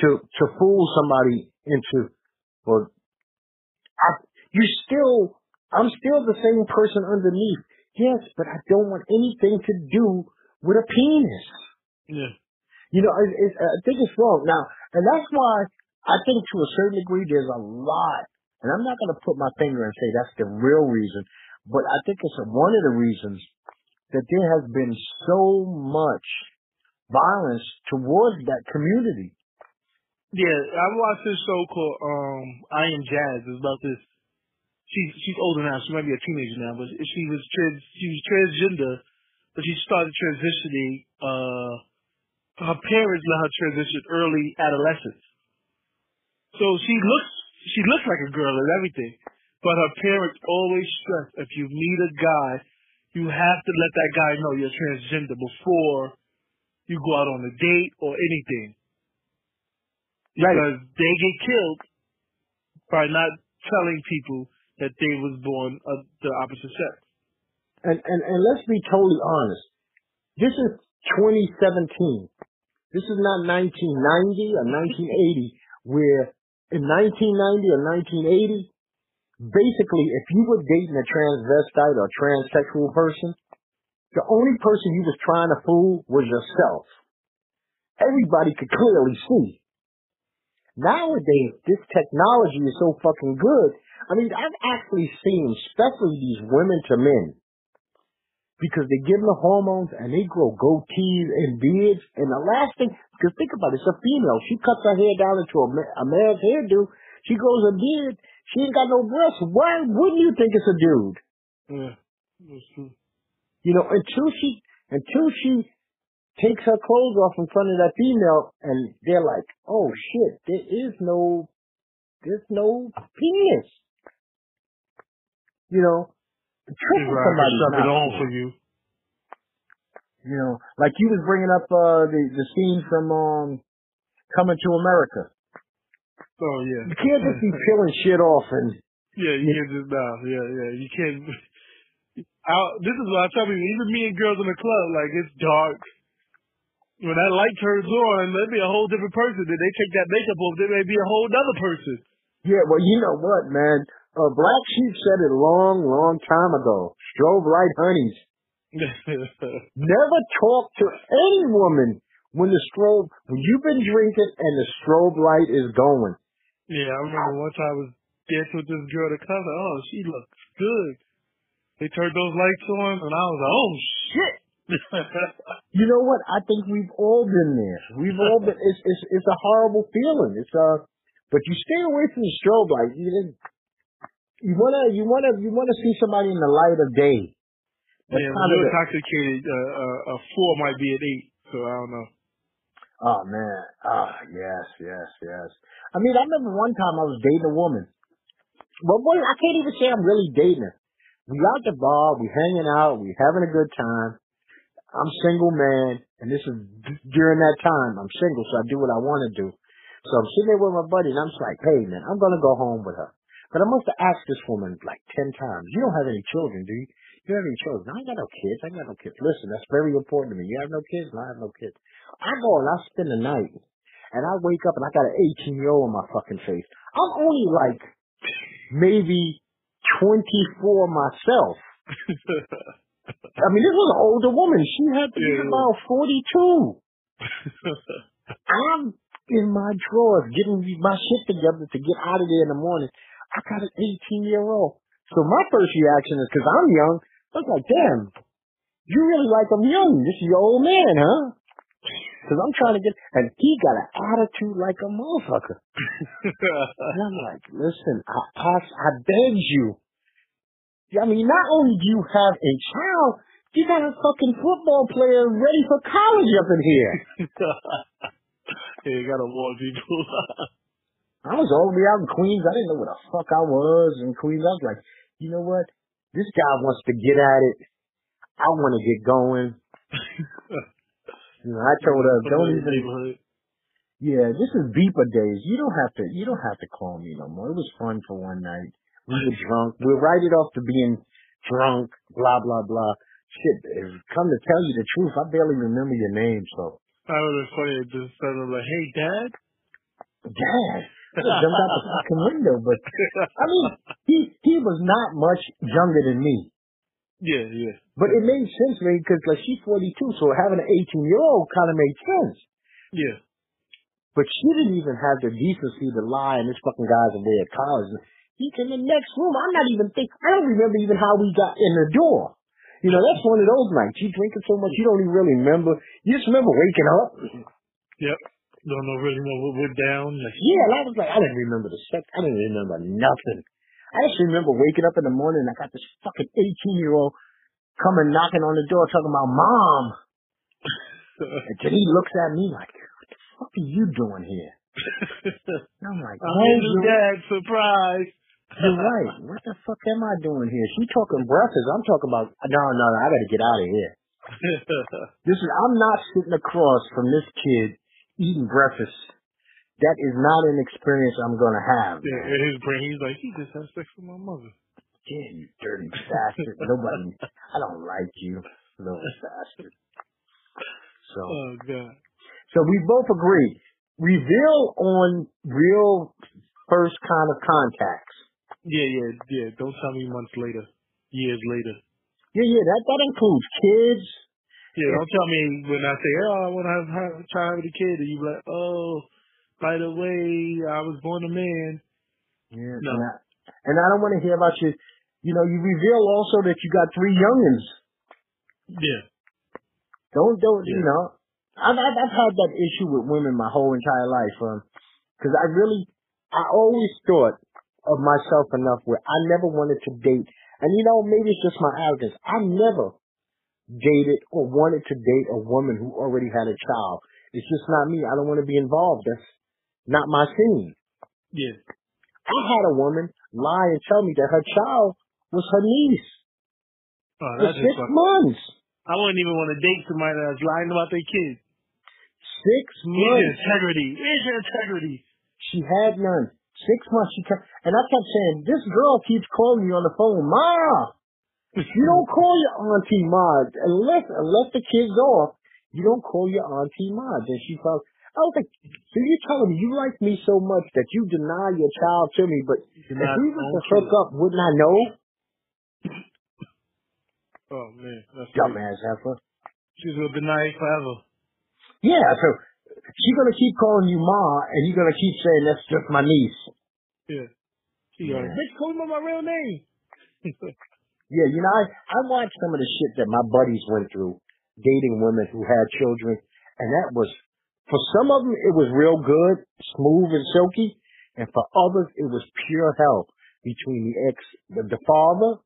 [SPEAKER 1] to to fool somebody into, or I, you still, I'm still the same person underneath. Yes, but I don't want anything to do with a penis.
[SPEAKER 2] Yeah.
[SPEAKER 1] You know, it, it, I think it's wrong. Now, and that's why I think to a certain degree there's a lot, and I'm not going to put my finger and say that's the real reason, but I think it's one of the reasons that there has been so much violence towards that community.
[SPEAKER 2] Yeah, I watched this show called um I Am Jazz. It's about this. She's she's older now. She might be a teenager now, but she was trans she was transgender, but she started transitioning. Uh, her parents let her transition early adolescence. So she looks she looks like a girl and everything, but her parents always stress if you meet a guy, you have to let that guy know you're transgender before you go out on a date or anything
[SPEAKER 1] Right.
[SPEAKER 2] because they get killed by not telling people that they was born of the opposite sex.
[SPEAKER 1] And, and, and let's be totally honest. This is 2017. This is not 1990 or 1980 where in 1990 or 1980, basically if you were dating a transvestite or transsexual person, the only person you was trying to fool was yourself. Everybody could clearly see. Nowadays, this technology is so fucking good. I mean, I've actually seen, especially these women to men, because they give them the hormones and they grow goatees and beards. And the last thing, because think about it, it's a female. She cuts her hair down into a, ma- a male's hairdo. She grows a beard. She ain't got no breasts. Why wouldn't you think it's a dude?
[SPEAKER 2] Yeah, that's true.
[SPEAKER 1] You know, until she, until she takes her clothes off in front of that female and they're like, oh shit, there is no, there's no penis. You know, tricking
[SPEAKER 2] Right,
[SPEAKER 1] somebody's
[SPEAKER 2] shove it on for you.
[SPEAKER 1] You know, like you was bringing up uh the the scene from um Coming to America.
[SPEAKER 2] Oh yeah.
[SPEAKER 1] You can't just be peeling shit off and [LAUGHS]
[SPEAKER 2] Yeah, you can't just nah, yeah, yeah. You can't. [LAUGHS] I, this is what I tell people. Even me and girls in the club, like it's dark. When that light turns on, there be a whole different person. Then they take that makeup off, there may be a whole other person.
[SPEAKER 1] yeah, well you know what, man? Uh, Black Sheep said it a long, long time ago. Strobe light honeys. [LAUGHS] Never talk to any woman when the strobe when you've been drinking and the strobe light is going.
[SPEAKER 2] yeah, I remember time I was dancing with this girl the club. Oh, she looks good. They turned those lights on, and I was like, oh shit.
[SPEAKER 1] You know what? I think we've all been there. We've all been. It's it's it's a horrible feeling. It's uh, but you stay away from the strobe light. You didn't. You wanna you wanna you wanna see somebody in the light of day. That's
[SPEAKER 2] yeah,
[SPEAKER 1] kind of
[SPEAKER 2] intoxicated, uh, uh, a four might be an eight. So I don't know.
[SPEAKER 1] Oh man. Ah, yes, yes, yes. I mean, I remember one time I was dating a woman. But boy, I can't even say I'm really dating her. We out the bar, we hanging out, we having a good time. I'm single man, and this is during that time. I'm single, so I do what I want to do. So I'm sitting there with my buddy, and I'm just like, hey, man, I'm going to go home with her. But I must have asked this woman like 10 times, you don't have any children, do you? You don't have any children? I ain't got no kids. I ain't got no kids. Listen, that's very important to me. You have no kids? No, I have no kids. I go and I spend the night, and I wake up and I got an 18 year old on my fucking face. I'm only like maybe 24 myself. [LAUGHS] I mean, this was an older woman. She had to be
[SPEAKER 2] Yeah.
[SPEAKER 1] about 42. [LAUGHS] I'm in my drawers getting my shit together to get out of there in the morning. I got an 18 year old. So my first reaction is because I'm young. I was like, damn, you really like I'm young. This is your old man, huh? [LAUGHS] Because I'm trying to get, and he got an attitude like a motherfucker. [LAUGHS] And I'm like, listen, I ask, I beg you. I mean, not only do you have a child, you got a fucking football player ready for college up in here. [LAUGHS]
[SPEAKER 2] yeah, you gotta warn people. [LAUGHS]
[SPEAKER 1] I was all the way out in Queens. I didn't know where the fuck I was in Queens. I was like, you know what? This guy wants to get at it. I want to get going. [LAUGHS] You know, I told her, don't even. Yeah, this is beeper days. You don't have to. You don't have to call me no more. It was fun for one night. We were drunk. We'll write it off to being drunk. Blah blah blah. Shit. if- Come to tell you the truth, I barely remember your name. So,
[SPEAKER 2] I would have funny if just said like, "Hey, Dad."
[SPEAKER 1] Dad, jumped out the fucking window. But I mean, he he was not much younger than me.
[SPEAKER 2] yeah, yeah,
[SPEAKER 1] But it made sense to me because like she's 42, so having an 18 year old kind of made sense.
[SPEAKER 2] yeah.
[SPEAKER 1] But she didn't even have the decency to lie, and this fucking guy's away at college. He's in the next room. I'm not even think. I don't remember even how we got in the door. You know, that's one of those nights. You drinking so much, you don't even really remember. You just remember waking up.
[SPEAKER 2] Yep. Don't know really know what went down. Like,
[SPEAKER 1] Yeah, and I was like, I didn't remember the sex. I didn't remember nothing. I just remember waking up in the morning and I got this fucking 18 year old coming knocking on the door talking about mom. [LAUGHS] And then he looks at me like, what the fuck are you doing here? [LAUGHS] I'm like,
[SPEAKER 2] I'm
[SPEAKER 1] oh,
[SPEAKER 2] your dad. Surprise.
[SPEAKER 1] You're right. What the fuck am I doing here? She talking breakfast. I'm talking about, no, no, no, I gotta get out of here. [LAUGHS] This is, I'm not sitting across from this kid eating breakfast. That is not an experience I'm gonna have.
[SPEAKER 2] yeah, in his brain, he's like, he just had sex with my mother.
[SPEAKER 1] Yeah, you dirty bastard. Nobody, I don't like you, little bastard. So, [LAUGHS]
[SPEAKER 2] Oh God.
[SPEAKER 1] so we both agree. Reveal on real first kind of contacts.
[SPEAKER 2] Yeah, yeah, yeah. Don't tell me months later, years later.
[SPEAKER 1] Yeah, yeah, that, that includes kids.
[SPEAKER 2] Yeah, don't tell me when I say, oh, I want to have, have try to have a kid, and you be like, oh, by the way, I was born a man.
[SPEAKER 1] Yeah,
[SPEAKER 2] No.
[SPEAKER 1] and, I, and I don't want to hear about you. You know, you reveal also that you got three youngins.
[SPEAKER 2] Yeah,
[SPEAKER 1] Don't, don't, you know. I've, I've, I've had that issue with women my whole entire life. Um, cause I really, I always thought of myself enough where I never wanted to date. And you know, maybe it's just my arrogance. I never dated or wanted to date a woman who already had a child. It's just not me. I don't want to be involved. That's not my scene.
[SPEAKER 2] yeah.
[SPEAKER 1] I had a woman lie and tell me that her child was her niece
[SPEAKER 2] Oh,
[SPEAKER 1] for
[SPEAKER 2] that's
[SPEAKER 1] six months.
[SPEAKER 2] I wouldn't even want to date somebody that's lying about their kids.
[SPEAKER 1] Six
[SPEAKER 2] Where's your
[SPEAKER 1] months.
[SPEAKER 2] integrity? Where's your integrity?
[SPEAKER 1] She had none. Six months she kept, and I kept saying, this girl keeps calling me on the phone, Ma. If you don't call your auntie Ma unless unless the kid's off. You don't call your auntie Ma. Then she felt. I was like, so you're telling me you like me so much that you deny your child to me, but if we were to hook up, wouldn't I know?
[SPEAKER 2] Oh man, that's.
[SPEAKER 1] Dumbass heifer.
[SPEAKER 2] She's gonna deny it forever.
[SPEAKER 1] Yeah, so she's gonna keep calling you Ma, and you're gonna keep saying that's just my niece.
[SPEAKER 2] Yeah. She
[SPEAKER 1] Yeah.
[SPEAKER 2] bitch, call me by my real name. [LAUGHS]
[SPEAKER 1] Yeah, you know, I, I watched some of the shit that my buddies went through, dating women who had children, and that was, for some of them, it was real good, smooth and silky, and for others, it was pure hell between the ex, the, the father,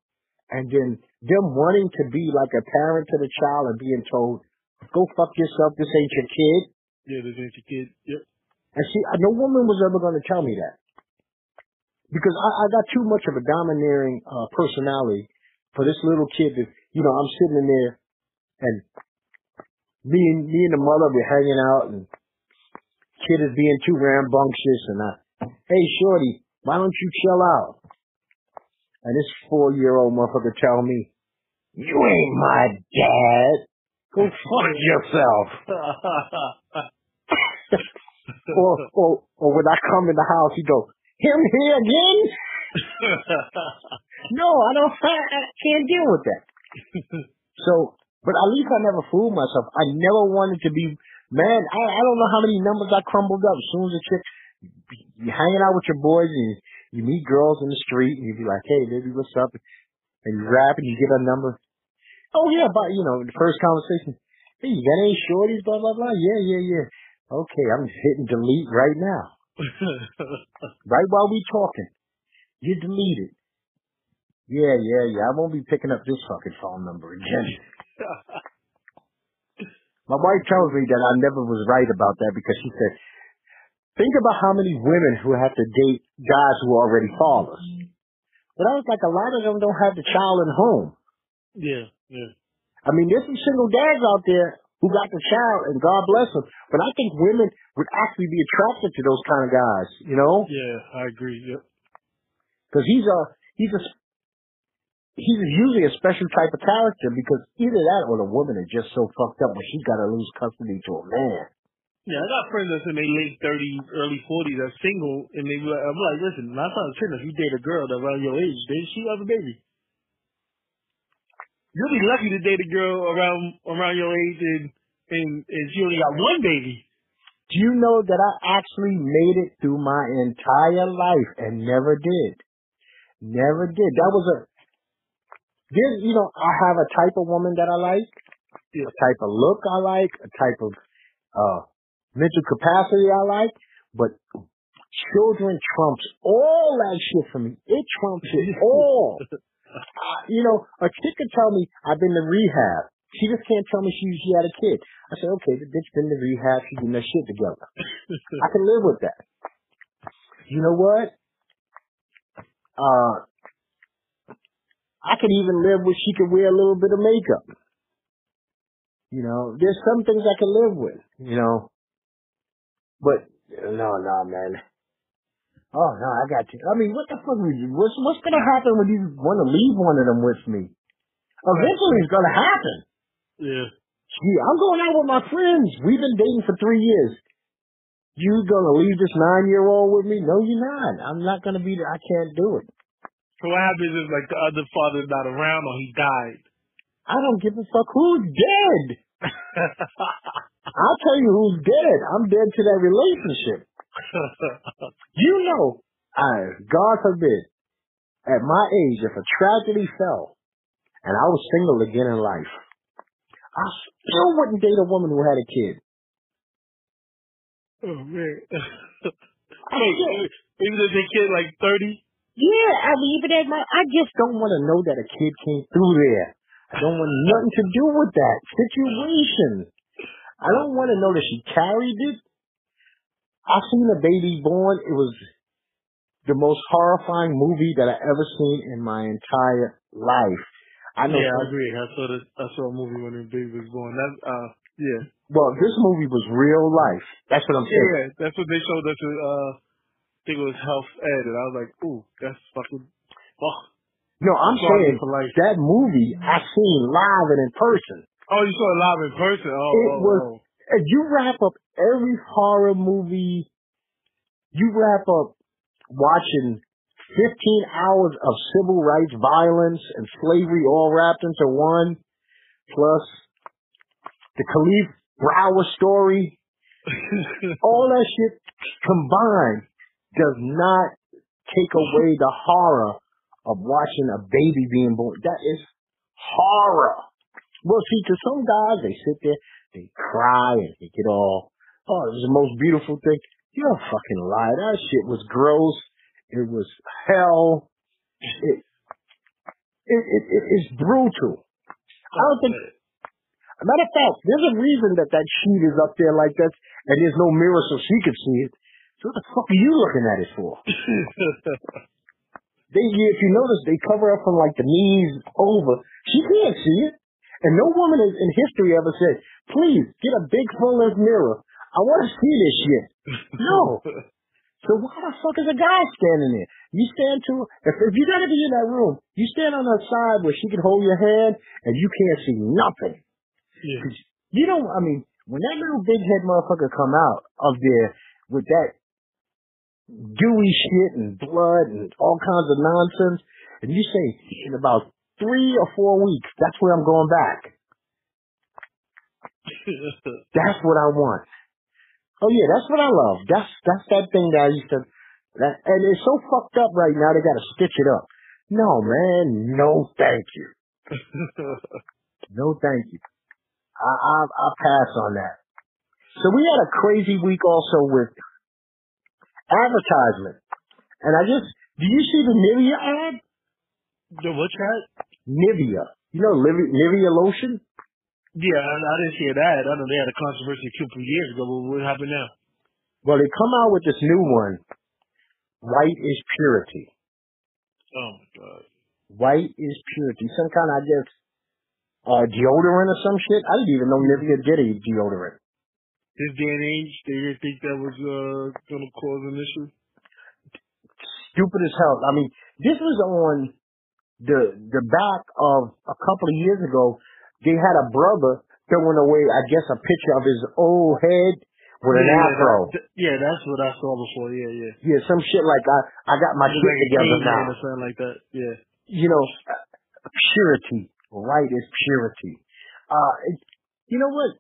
[SPEAKER 1] and then them wanting to be like a parent to the child and being told, go fuck yourself, this ain't your kid.
[SPEAKER 2] Yeah, this ain't your kid. Yep.
[SPEAKER 1] And see, no woman was ever going to tell me that. Because I, I got too much of a domineering uh, personality for this little kid that, you know, I'm sitting in there and me and me and the mother were hanging out, and kid is being too rambunctious, and I, hey shorty, why don't you chill out? And this four year old motherfucker tell me, you ain't my dad. Go fuck yourself. [LAUGHS] [LAUGHS] or, or, or when I come in the house, he go, him here again? [LAUGHS] no, I don't, I, I can't deal with that. so, but at least I never fooled myself. I never wanted to be, man, I, I don't know how many numbers I crumbled up. As soon as a chick, you're hanging out with your boys and you meet girls in the street and you be like, hey, baby, what's up? And you rap and you get a number. Oh yeah, but you know, the first conversation. Hey, you got any shorties? Blah blah blah. Yeah, yeah, yeah. Okay, I'm hitting delete right now. [LAUGHS] right while we talking. You delete it. Yeah, yeah, yeah. I won't be picking up this fucking phone number again. [LAUGHS] My wife tells me that I never was right about that because she said, think about how many women who have to date guys who are already fathers. But I was like, a lot of them don't have the child at home.
[SPEAKER 2] Yeah, yeah.
[SPEAKER 1] I mean, there's some single dads out there who got the child, and God bless them. But I think women would actually be attracted to those kind of guys. You know?
[SPEAKER 2] Yeah, I agree. Yep.
[SPEAKER 1] Because he's a he's a he's usually a special type of character because either that or the woman is just so fucked up when she's got to lose custody to a man.
[SPEAKER 2] Yeah, I got friends that's in their late thirties, early forties that's single, and they like, I'm like, listen, nine times ten, if you date a girl that's around your age, then she have a baby. You'll be lucky to date a girl around around your age and and, and she only got one baby.
[SPEAKER 1] Do you know that I actually made it through my entire life and never did? Never did. That was a there's, you know, I have a type of woman that I like, a type of look I like, a type of uh mental capacity I like, but children trumps all that shit for me. It trumps it [LAUGHS] all. Uh, you know, a chick could tell me I've been to rehab. She just can't tell me she she had a kid. I said, okay, the bitch been to rehab. She's getting her shit together. [LAUGHS] I can live with that. You know what? Uh, I could even live with she could wear a little bit of makeup. You know, there's some things I can live with, you know. But no, no, man. Oh no, I got you. I mean, what the fuck? What's what's gonna happen when you want to leave one of them with me? Eventually, it's gonna happen.
[SPEAKER 2] Yeah.
[SPEAKER 1] Gee, I'm going out with my friends. We've been dating for three years. You gonna leave this nine year old with me? No, you're not. I'm not gonna be. There. I can't do it.
[SPEAKER 2] So what happens is like the other father's not around or he died.
[SPEAKER 1] I don't give a fuck who's dead. [LAUGHS] I'll tell you who's dead. I'm dead to that relationship. [LAUGHS] you know, I, God forbid, at my age, if a tragedy fell and I was single again in life, I still wouldn't date a woman who had a kid.
[SPEAKER 2] oh man. [LAUGHS] Even if they kid like thirty.
[SPEAKER 1] Yeah, I mean, even at my, I just don't want to know that a kid came through there. I don't want nothing to do with that situation. I don't want to know that she carried it. I seen a baby born. It was the most horrifying movie that I ever seen in my entire life. I know.
[SPEAKER 2] Yeah, I agree. I saw the, I saw a movie when the baby was born. That uh, yeah.
[SPEAKER 1] Well, this movie was real life. That's what I'm saying.
[SPEAKER 2] Yeah, that's what they showed us. Uh, I think it was Health Ed, and I was like, ooh, that's fucking. Oh.
[SPEAKER 1] No, I'm saying
[SPEAKER 2] for life.
[SPEAKER 1] that movie I seen live and in person.
[SPEAKER 2] Oh, you saw it live in person. Oh,
[SPEAKER 1] It
[SPEAKER 2] oh,
[SPEAKER 1] was-
[SPEAKER 2] oh.
[SPEAKER 1] You wrap up every horror movie, you wrap up watching 15 hours of civil rights violence and slavery all wrapped into one, plus the Kalief Browder story, [LAUGHS] all that shit combined does not take away the horror of watching a baby being born. That is horror. Well, see, to some guys, they sit there, they cry and they get all, oh, it was the most beautiful thing. You're a fucking lie. That shit was gross. It was hell. It, it, it, it it's brutal. I don't think, matter of fact, there's a reason that that sheet is up there like that and there's no mirror so she can see it. So what the fuck are you looking at it for? [LAUGHS] They, if you notice, they cover up from like the knees over. She can't see it. And no woman in history ever said, please get a big full length mirror. I want to see this shit. No. [LAUGHS] So why the fuck is a guy standing there? You stand to if if you gotta be in that room, you stand on her side where she can hold your hand and you can't see nothing.
[SPEAKER 2] Yeah.
[SPEAKER 1] You don't. I mean, when that little big head motherfucker come out of there with that gooey shit and blood and all kinds of nonsense, and you say in about three or four weeks, that's where I'm going back. [LAUGHS] That's what I want. Oh yeah, that's what I love. That's that's that thing that I used to. That and it's so fucked up right now. They got to stitch it up. No man, no thank you, [LAUGHS] no thank you. I I I pass on that. So we had a crazy week also with advertisement, and I just do you see the Nivea ad?
[SPEAKER 2] the what chat?
[SPEAKER 1] Nivea, you know Nivea lotion.
[SPEAKER 2] Yeah, I, I didn't hear that. I know they had a controversy a couple years ago, but what happened now?
[SPEAKER 1] Well, they come out with this new one. White is purity.
[SPEAKER 2] Oh my god.
[SPEAKER 1] White is purity. Some kind of, I guess, uh, deodorant or some shit. I didn't even know Nivea did a deodorant.
[SPEAKER 2] This day and age, they didn't think that was uh gonna cause an issue.
[SPEAKER 1] Stupid as hell. I mean, this was on the the back of a couple of years ago. They had a brother throwing away, I guess, a picture of his old head with an
[SPEAKER 2] yeah,
[SPEAKER 1] afro.
[SPEAKER 2] that- yeah, that's what I saw before. Yeah, yeah.
[SPEAKER 1] Yeah, some shit like I I got my shit
[SPEAKER 2] like
[SPEAKER 1] together now.
[SPEAKER 2] or something like that. Yeah.
[SPEAKER 1] you know, purity. Right is purity. Uh, you know what?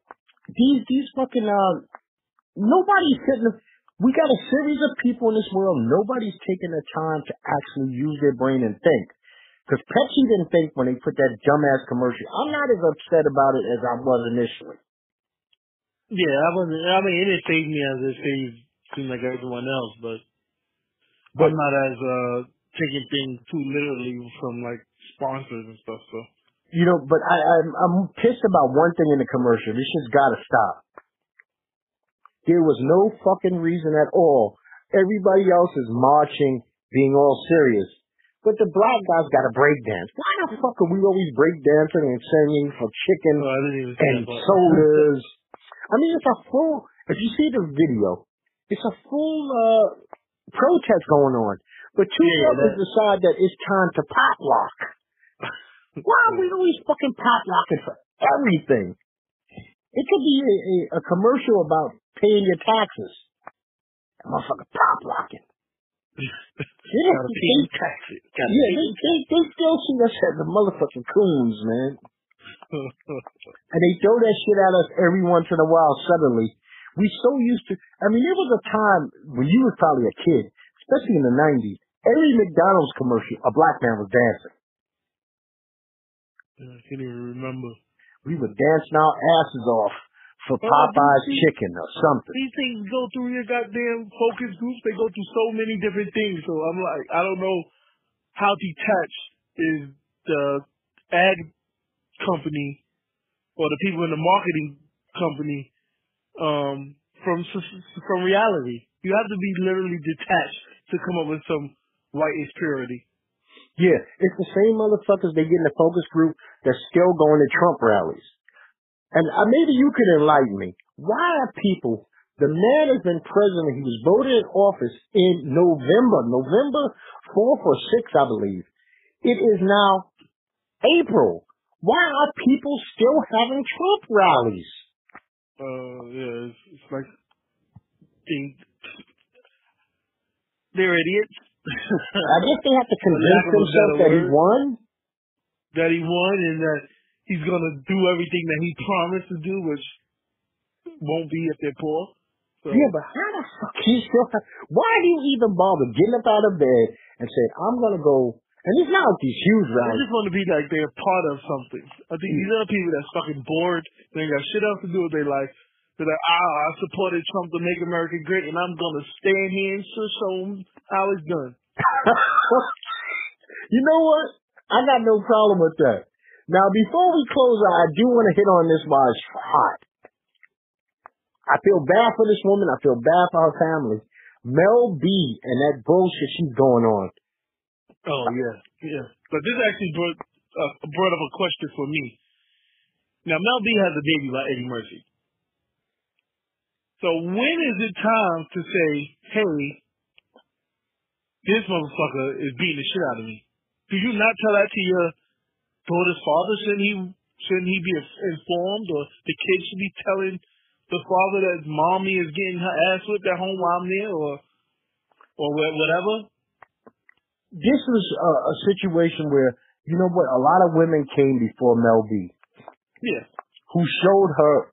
[SPEAKER 1] These these fucking uh, nobody's sitting. We got a series of people in this world. Nobody's taking the time to actually use their brain and think. Because Pepsi didn't think when they put that dumbass commercial. I'm not as upset about it as I was initially.
[SPEAKER 2] Yeah, I wasn't. I mean, it didn't phase me as it phased seemed like everyone else, but,
[SPEAKER 1] But-
[SPEAKER 2] I'm not as uh taking things too literally from like sponsors and stuff. So
[SPEAKER 1] You know, but I, I'm, I'm pissed about one thing in the commercial. This shit's gotta stop. There was no fucking reason at all. Everybody else is marching, being all serious. But the black guys gotta break dance. Why the fuck are we always break dancing and singing for chicken
[SPEAKER 2] oh, I didn't even see
[SPEAKER 1] and sodas? I mean, it's a full, if you see the video, it's a full, uh, protest going on. But two
[SPEAKER 2] Yeah, that-
[SPEAKER 1] decide that it's time to pop lock. [LAUGHS] Why are we always fucking pop locking for everything? It could be a, a, a commercial about paying your taxes. That motherfucker pop locking. Yeah,
[SPEAKER 2] Gotta pay
[SPEAKER 1] they,
[SPEAKER 2] taxes. Gotta
[SPEAKER 1] yeah,
[SPEAKER 2] pay
[SPEAKER 1] they, they, they still see us as the motherfucking coons, man. [LAUGHS] And they throw that shit at us every once in a while suddenly. We so used to, I mean, there was a time when you was probably a kid, especially in the 90s, every McDonald's commercial, a black man was dancing.
[SPEAKER 2] I can't even remember.
[SPEAKER 1] We were dancing our asses off for Popeye's chicken or something.
[SPEAKER 2] These things go through your goddamn focus groups. They go through so many different things. So I'm like, I don't know how detached is the ad company or the people in the marketing company um, from from reality. You have to be literally detached to come up with some white is purity.
[SPEAKER 1] Yeah, it's the same motherfuckers they get in the focus group that's still going to Trump rallies. And uh, maybe you could enlighten me. Why are people, the man has been president, he was voted in office in November, November 4th or 6th, I believe. It is now April. Why are people still having Trump rallies?
[SPEAKER 2] Uh, yeah, it's, it's like they, they're idiots.
[SPEAKER 1] I guess they have to [LAUGHS] convince themselves
[SPEAKER 2] better
[SPEAKER 1] that he won.
[SPEAKER 2] that he won and that he's gonna do everything that he promised to do, which won't be if they're poor. So,
[SPEAKER 1] Yeah, but how the fuck he still have, why do you even bother getting up out of bed and saying, I'm gonna go, and it's not like these huge
[SPEAKER 2] they
[SPEAKER 1] rallies.
[SPEAKER 2] just want to be like they're part of something. I think these other people that's fucking bored, they got shit else to do with their life. They're like, ah, I supported Trump to make America great, and I'm gonna stand here and show him how it's done. [LAUGHS]
[SPEAKER 1] you know what? I got no problem with that. Now, before we close out, I do want to hit on this while it's hot. I feel bad for this woman. I feel bad for her family. Mel B and that bullshit she's going on.
[SPEAKER 2] Oh yeah, yeah. But this actually brought uh, brought up a question for me. Now Mel B has a baby by Eddie Murphy. So when is it time to say, hey, this motherfucker is beating the shit out of me? Do you not tell that to your daughter's father? Shouldn't he shouldn't he be informed, or the kid should be telling the father that mommy is getting her ass whipped at home while I'm there, or or whatever?
[SPEAKER 1] This is a, a situation where you know what? A lot of women came before Mel B.
[SPEAKER 2] Yeah.
[SPEAKER 1] Who showed her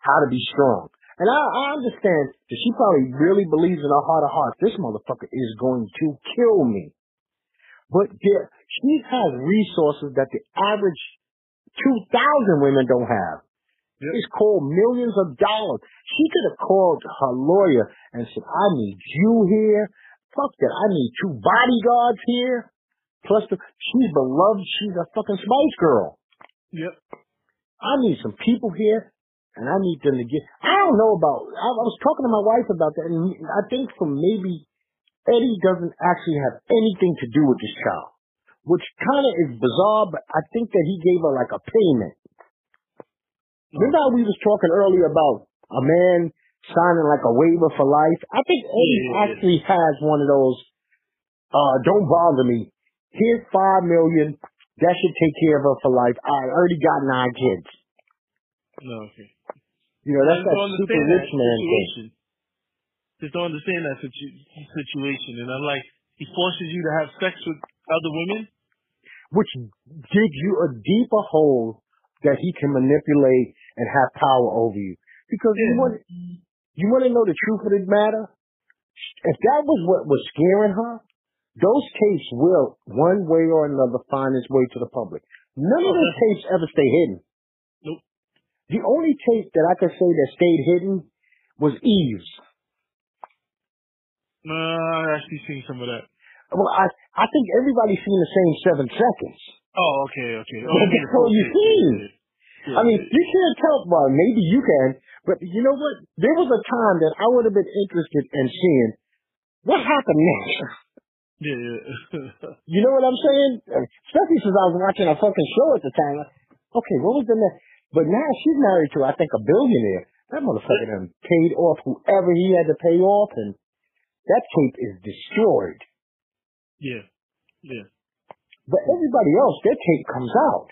[SPEAKER 1] how to be strong. And I, I understand that she probably really believes in her heart of hearts, this motherfucker is going to kill me. But there, she has resources that the average 2,000 women don't have. Yep. It's called millions of dollars. She could have called her lawyer and said, I need you here. Fuck that. I need two bodyguards here. Plus, the, she's beloved. She's a fucking Spice Girl.
[SPEAKER 2] Yep.
[SPEAKER 1] I need some people here, and I need them to get. I don't know about. I, I was talking to my wife about that, and I think from maybe Eddie doesn't actually have anything to do with this child, which kind of is bizarre. But I think that he gave her like a payment. Remember how we was talking earlier about a man signing like a waiver for life? I think Eddie yeah. actually has one of those. Uh, don't bother me. Here's five million. That should take care of her for life. I already got nine kids.
[SPEAKER 2] No, okay.
[SPEAKER 1] You know, that's that super rich man
[SPEAKER 2] thing. Just don't understand that situ- situation. And I'm like, he forces you to have sex with other women?
[SPEAKER 1] Which digs you a deeper hole that he can manipulate and have power over you. Because yeah. you want, you want to know the truth of the matter? If that was what was scaring her, those tapes will, one way or another, find its way to the public. None of those uh-huh. tapes ever stay hidden.
[SPEAKER 2] Nope.
[SPEAKER 1] The only tape that I could say that stayed hidden was Eve's.
[SPEAKER 2] No, I actually seen some of that.
[SPEAKER 1] Well, I I think everybody's seen the same seven seconds.
[SPEAKER 2] Oh, okay, okay. Oh,
[SPEAKER 1] that's all you seen. Yeah, I mean, you can't tell. Well, maybe you can, but you know what? There was a time that I would have been interested in seeing what happened next.
[SPEAKER 2] Yeah, yeah. [LAUGHS]
[SPEAKER 1] you know what I'm saying? Especially since I was watching a fucking show at the time. okay, what was the next? But now she's married to, I think, a billionaire. That motherfucker done paid off whoever he had to pay off, and that tape is destroyed.
[SPEAKER 2] Yeah, yeah.
[SPEAKER 1] But everybody else, their tape comes out.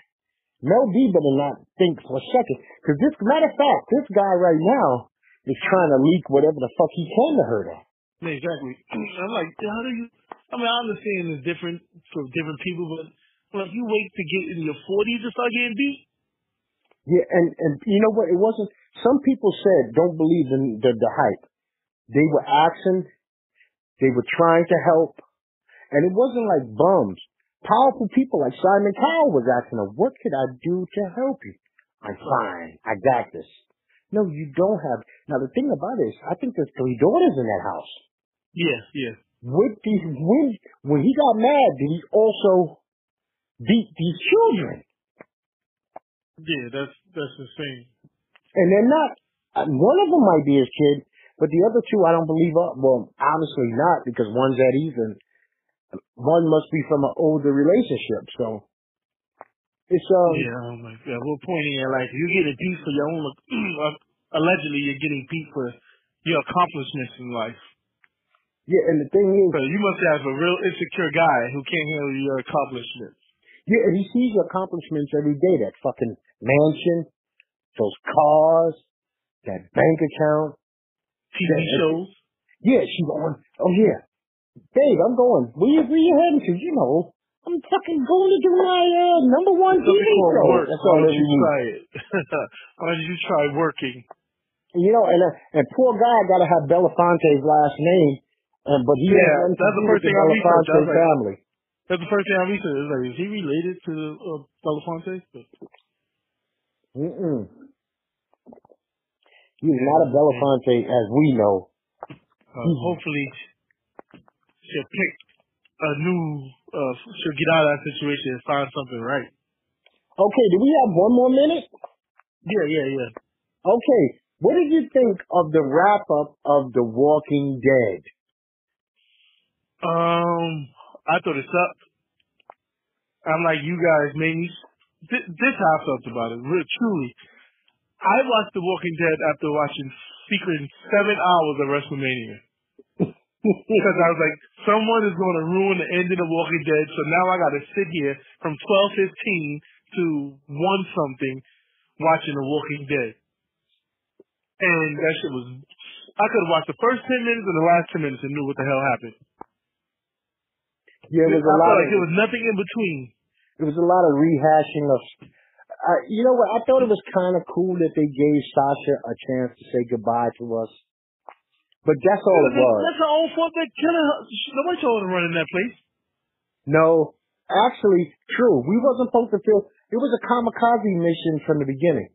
[SPEAKER 1] Mel B better not think for a second. Because this, matter of fact, this guy right now is trying to leak whatever the fuck he can to her that.
[SPEAKER 2] Yeah, exactly. [CLEARS THROAT] I'm like, how do you I mean, I understand it's different for different people, but like you wait to get in your 40s to start getting beat.
[SPEAKER 1] Yeah, and and you know what? It wasn't. Some people said don't believe in the the hype. They were asking, they were trying to help, and it wasn't like bums. Powerful people like Simon Cowell was asking her, "What could I do to help you?" I'm fine. I got this. No, you don't have. Now the thing about it is, I think there's three daughters in that house.
[SPEAKER 2] Yeah, yeah
[SPEAKER 1] with these when when he got mad, did he also beat these children?
[SPEAKER 2] Yeah, that's that's the same.
[SPEAKER 1] And they're not. Uh, one of them might be his kid, but the other two I don't believe are. Well, obviously not because one's Eddie's and one must be from an older relationship. So it's um.
[SPEAKER 2] Yeah, oh my God. We're pointing at like you get a beat for your own. [CLEARS THROAT] allegedly, you're getting beat for your accomplishments in life.
[SPEAKER 1] Yeah, and the thing is,
[SPEAKER 2] so you must have a real insecure guy who can't handle your accomplishments.
[SPEAKER 1] Yeah, and he sees your accomplishments every day. That fucking mansion, those cars, that bank account,
[SPEAKER 2] TV shows.
[SPEAKER 1] Yeah, she's going. Oh yeah, Dave, I'm going. You where you heading to? You know, I'm fucking going to do my uh, number one TV show.
[SPEAKER 2] Work. That's all Why don't you try it? [LAUGHS] Why don't you try working?
[SPEAKER 1] You know, and uh, and poor guy got to have Belafonte's last name and but he
[SPEAKER 2] yeah, that's the first thing I researched. That's like,
[SPEAKER 1] family.
[SPEAKER 2] That's the first thing I researched. Is like, is he related to uh, Belafonte?
[SPEAKER 1] Mm-mm. He's not a Belafonte as we know.
[SPEAKER 2] Uh, hopefully, she'll pick a new. Uh, she'll get out of that situation and find something right.
[SPEAKER 1] Okay, do we have one more minute?
[SPEAKER 2] Yeah, yeah, yeah.
[SPEAKER 1] Okay, what did you think of the wrap up of The Walking Dead?
[SPEAKER 2] Um, I thought it sucked. I'm like you guys, made me this, this how I felt about it. Really, truly, I watched The Walking Dead after watching secret seven hours of WrestleMania. because I was like, someone is going to ruin the end of The Walking Dead, so now I got to sit here from twelve fifteen to one something watching The Walking Dead. And that shit was, I could have watched the first 10 minutes and the last 10 minutes and knew what the hell happened.
[SPEAKER 1] Yeah, it was
[SPEAKER 2] I
[SPEAKER 1] a lot
[SPEAKER 2] felt
[SPEAKER 1] of
[SPEAKER 2] like there was nothing in between.
[SPEAKER 1] it was a lot of rehashing of. Uh, you know what? I thought it was kind of cool that they gave Sasha a chance to say goodbye to us. But that's all it was.
[SPEAKER 2] That's her own fault. That killing her. Nobody told him to run in that place.
[SPEAKER 1] No, actually, true. We wasn't supposed to feel. It was a kamikaze mission from the beginning.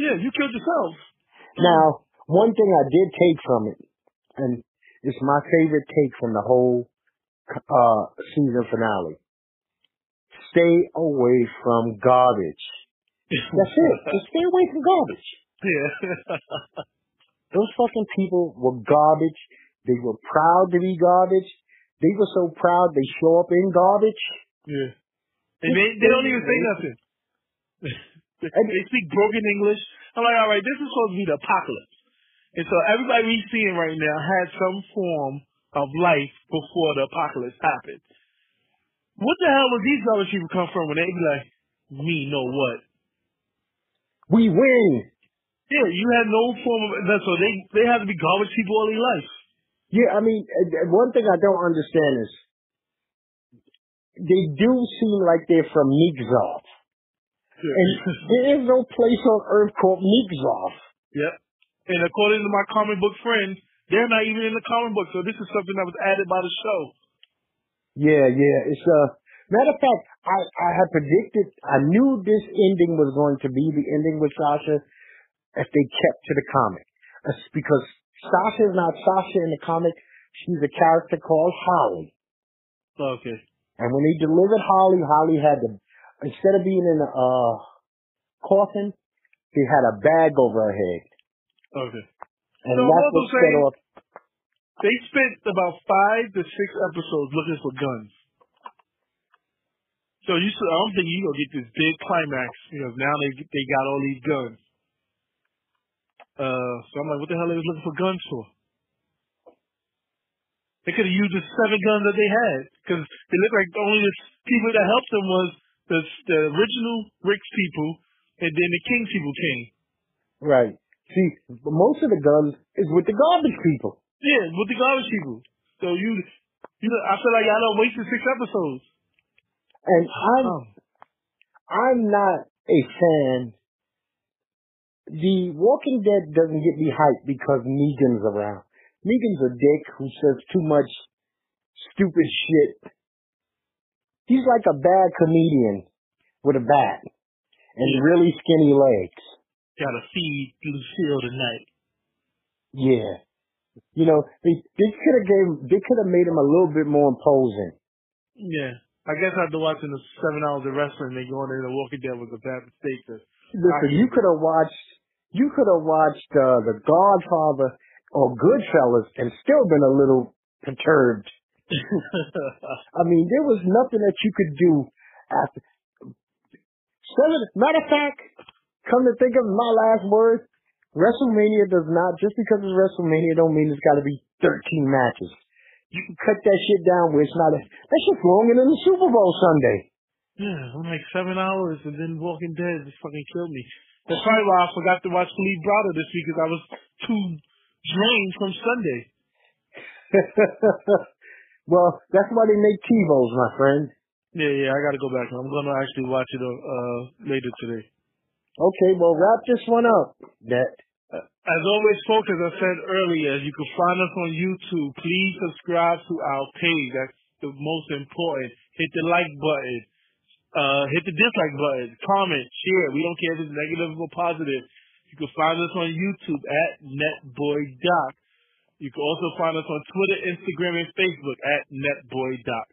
[SPEAKER 2] Yeah, you killed yourself.
[SPEAKER 1] Now, one thing I did take from it, and it's my favorite take from the whole uh, season finale. Stay away from garbage. That's it. [LAUGHS] Just stay away from garbage.
[SPEAKER 2] Yeah. [LAUGHS]
[SPEAKER 1] Those fucking people were garbage. They were proud to be garbage. They were so proud they show up in garbage.
[SPEAKER 2] yeah. And they they don't even say nothing. [LAUGHS] they, they speak broken English. I'm like, all right, this is supposed to be the apocalypse. And so everybody we seeing right now had some form of life before the apocalypse happened. What the hell would these garbage people come from when they be like, me know what?
[SPEAKER 1] We win.
[SPEAKER 2] Yeah, you had no form of that, so they they have to be garbage people all their life.
[SPEAKER 1] Yeah, I mean, one thing I don't understand is they do seem like they're from Migzov. And there is no place on earth called Migzov.
[SPEAKER 2] Yep. And according to my comic book friends, they're not even in the comic book, so this is something that was added by the show.
[SPEAKER 1] Yeah, yeah. It's uh matter of fact, I, I had predicted I knew this ending was going to be the ending with Sasha if they kept to the comic. Because Sasha is not Sasha in the comic. She's a character called Holly.
[SPEAKER 2] Okay.
[SPEAKER 1] And when they delivered Holly, Holly had to instead of being in a uh coffin, she had a bag over her head.
[SPEAKER 2] Okay.
[SPEAKER 1] And
[SPEAKER 2] So
[SPEAKER 1] that's
[SPEAKER 2] what
[SPEAKER 1] set off
[SPEAKER 2] They spent about five to six episodes looking for guns. So you, I don't think you gonna get this big climax because now they they got all these guns. Uh, so I'm like, what the hell are they looking for guns for? They could have used the seven guns that they had because it looked like the only the people that helped them was the the original Rick's people and then the King people came.
[SPEAKER 1] right. See, most of the guns is with the garbage people.
[SPEAKER 2] Yeah, with the garbage people. So you, you know, I feel like y'all done wasted six episodes.
[SPEAKER 1] And I'm
[SPEAKER 2] Oh.
[SPEAKER 1] I'm not a fan. The Walking Dead doesn't get me hyped because Negan's around. Negan's a dick who says too much stupid shit. He's like a bad comedian with a bat and
[SPEAKER 2] Yeah.
[SPEAKER 1] really skinny legs.
[SPEAKER 2] Gotta feed Lucille tonight.
[SPEAKER 1] Yeah. You know, they they could have gave they could have made him a little bit more imposing.
[SPEAKER 2] Yeah. I guess after watching the seven hours of wrestling, they going into Walking Dead was a bad mistake. 'cause
[SPEAKER 1] Listen, you could have watched you could have watched uh, The Godfather or Goodfellas and still been a little perturbed. [LAUGHS] I mean, there was nothing that you could do after. Seven, matter of fact, come to think of my last words, WrestleMania does not just because it's WrestleMania don't mean it's got to be 13 matches. You can cut that shit down where it's not. A, that shit's longer than the Super Bowl Sunday.
[SPEAKER 2] yeah, I'm like seven hours, and then Walking Dead just fucking killed me. That's probably why I forgot to watch Kalief Browder this week because I was too drained from Sunday. [LAUGHS]
[SPEAKER 1] well, that's why they make TiVos, my friend.
[SPEAKER 2] Yeah, yeah, I gotta go back. I'm gonna actually watch it uh later today.
[SPEAKER 1] Okay, well, wrap this one up. That
[SPEAKER 2] As always, folks, as I said earlier, you can find us on YouTube. Please subscribe to our page. That's the most important. Hit the like button. Uh, hit the dislike button. Comment. Share. We don't care if it's negative or positive. You can find us on YouTube at NetBoyDoc. You can also find us on Twitter, Instagram, and Facebook at NetBoyDoc.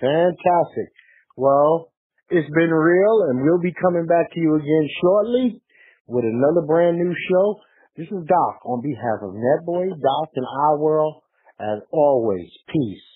[SPEAKER 1] fantastic. Well, it's been real, and we'll be coming back to you again shortly with another brand new show. This is Doc on behalf of Netboy, Doc, and our world. As always, peace.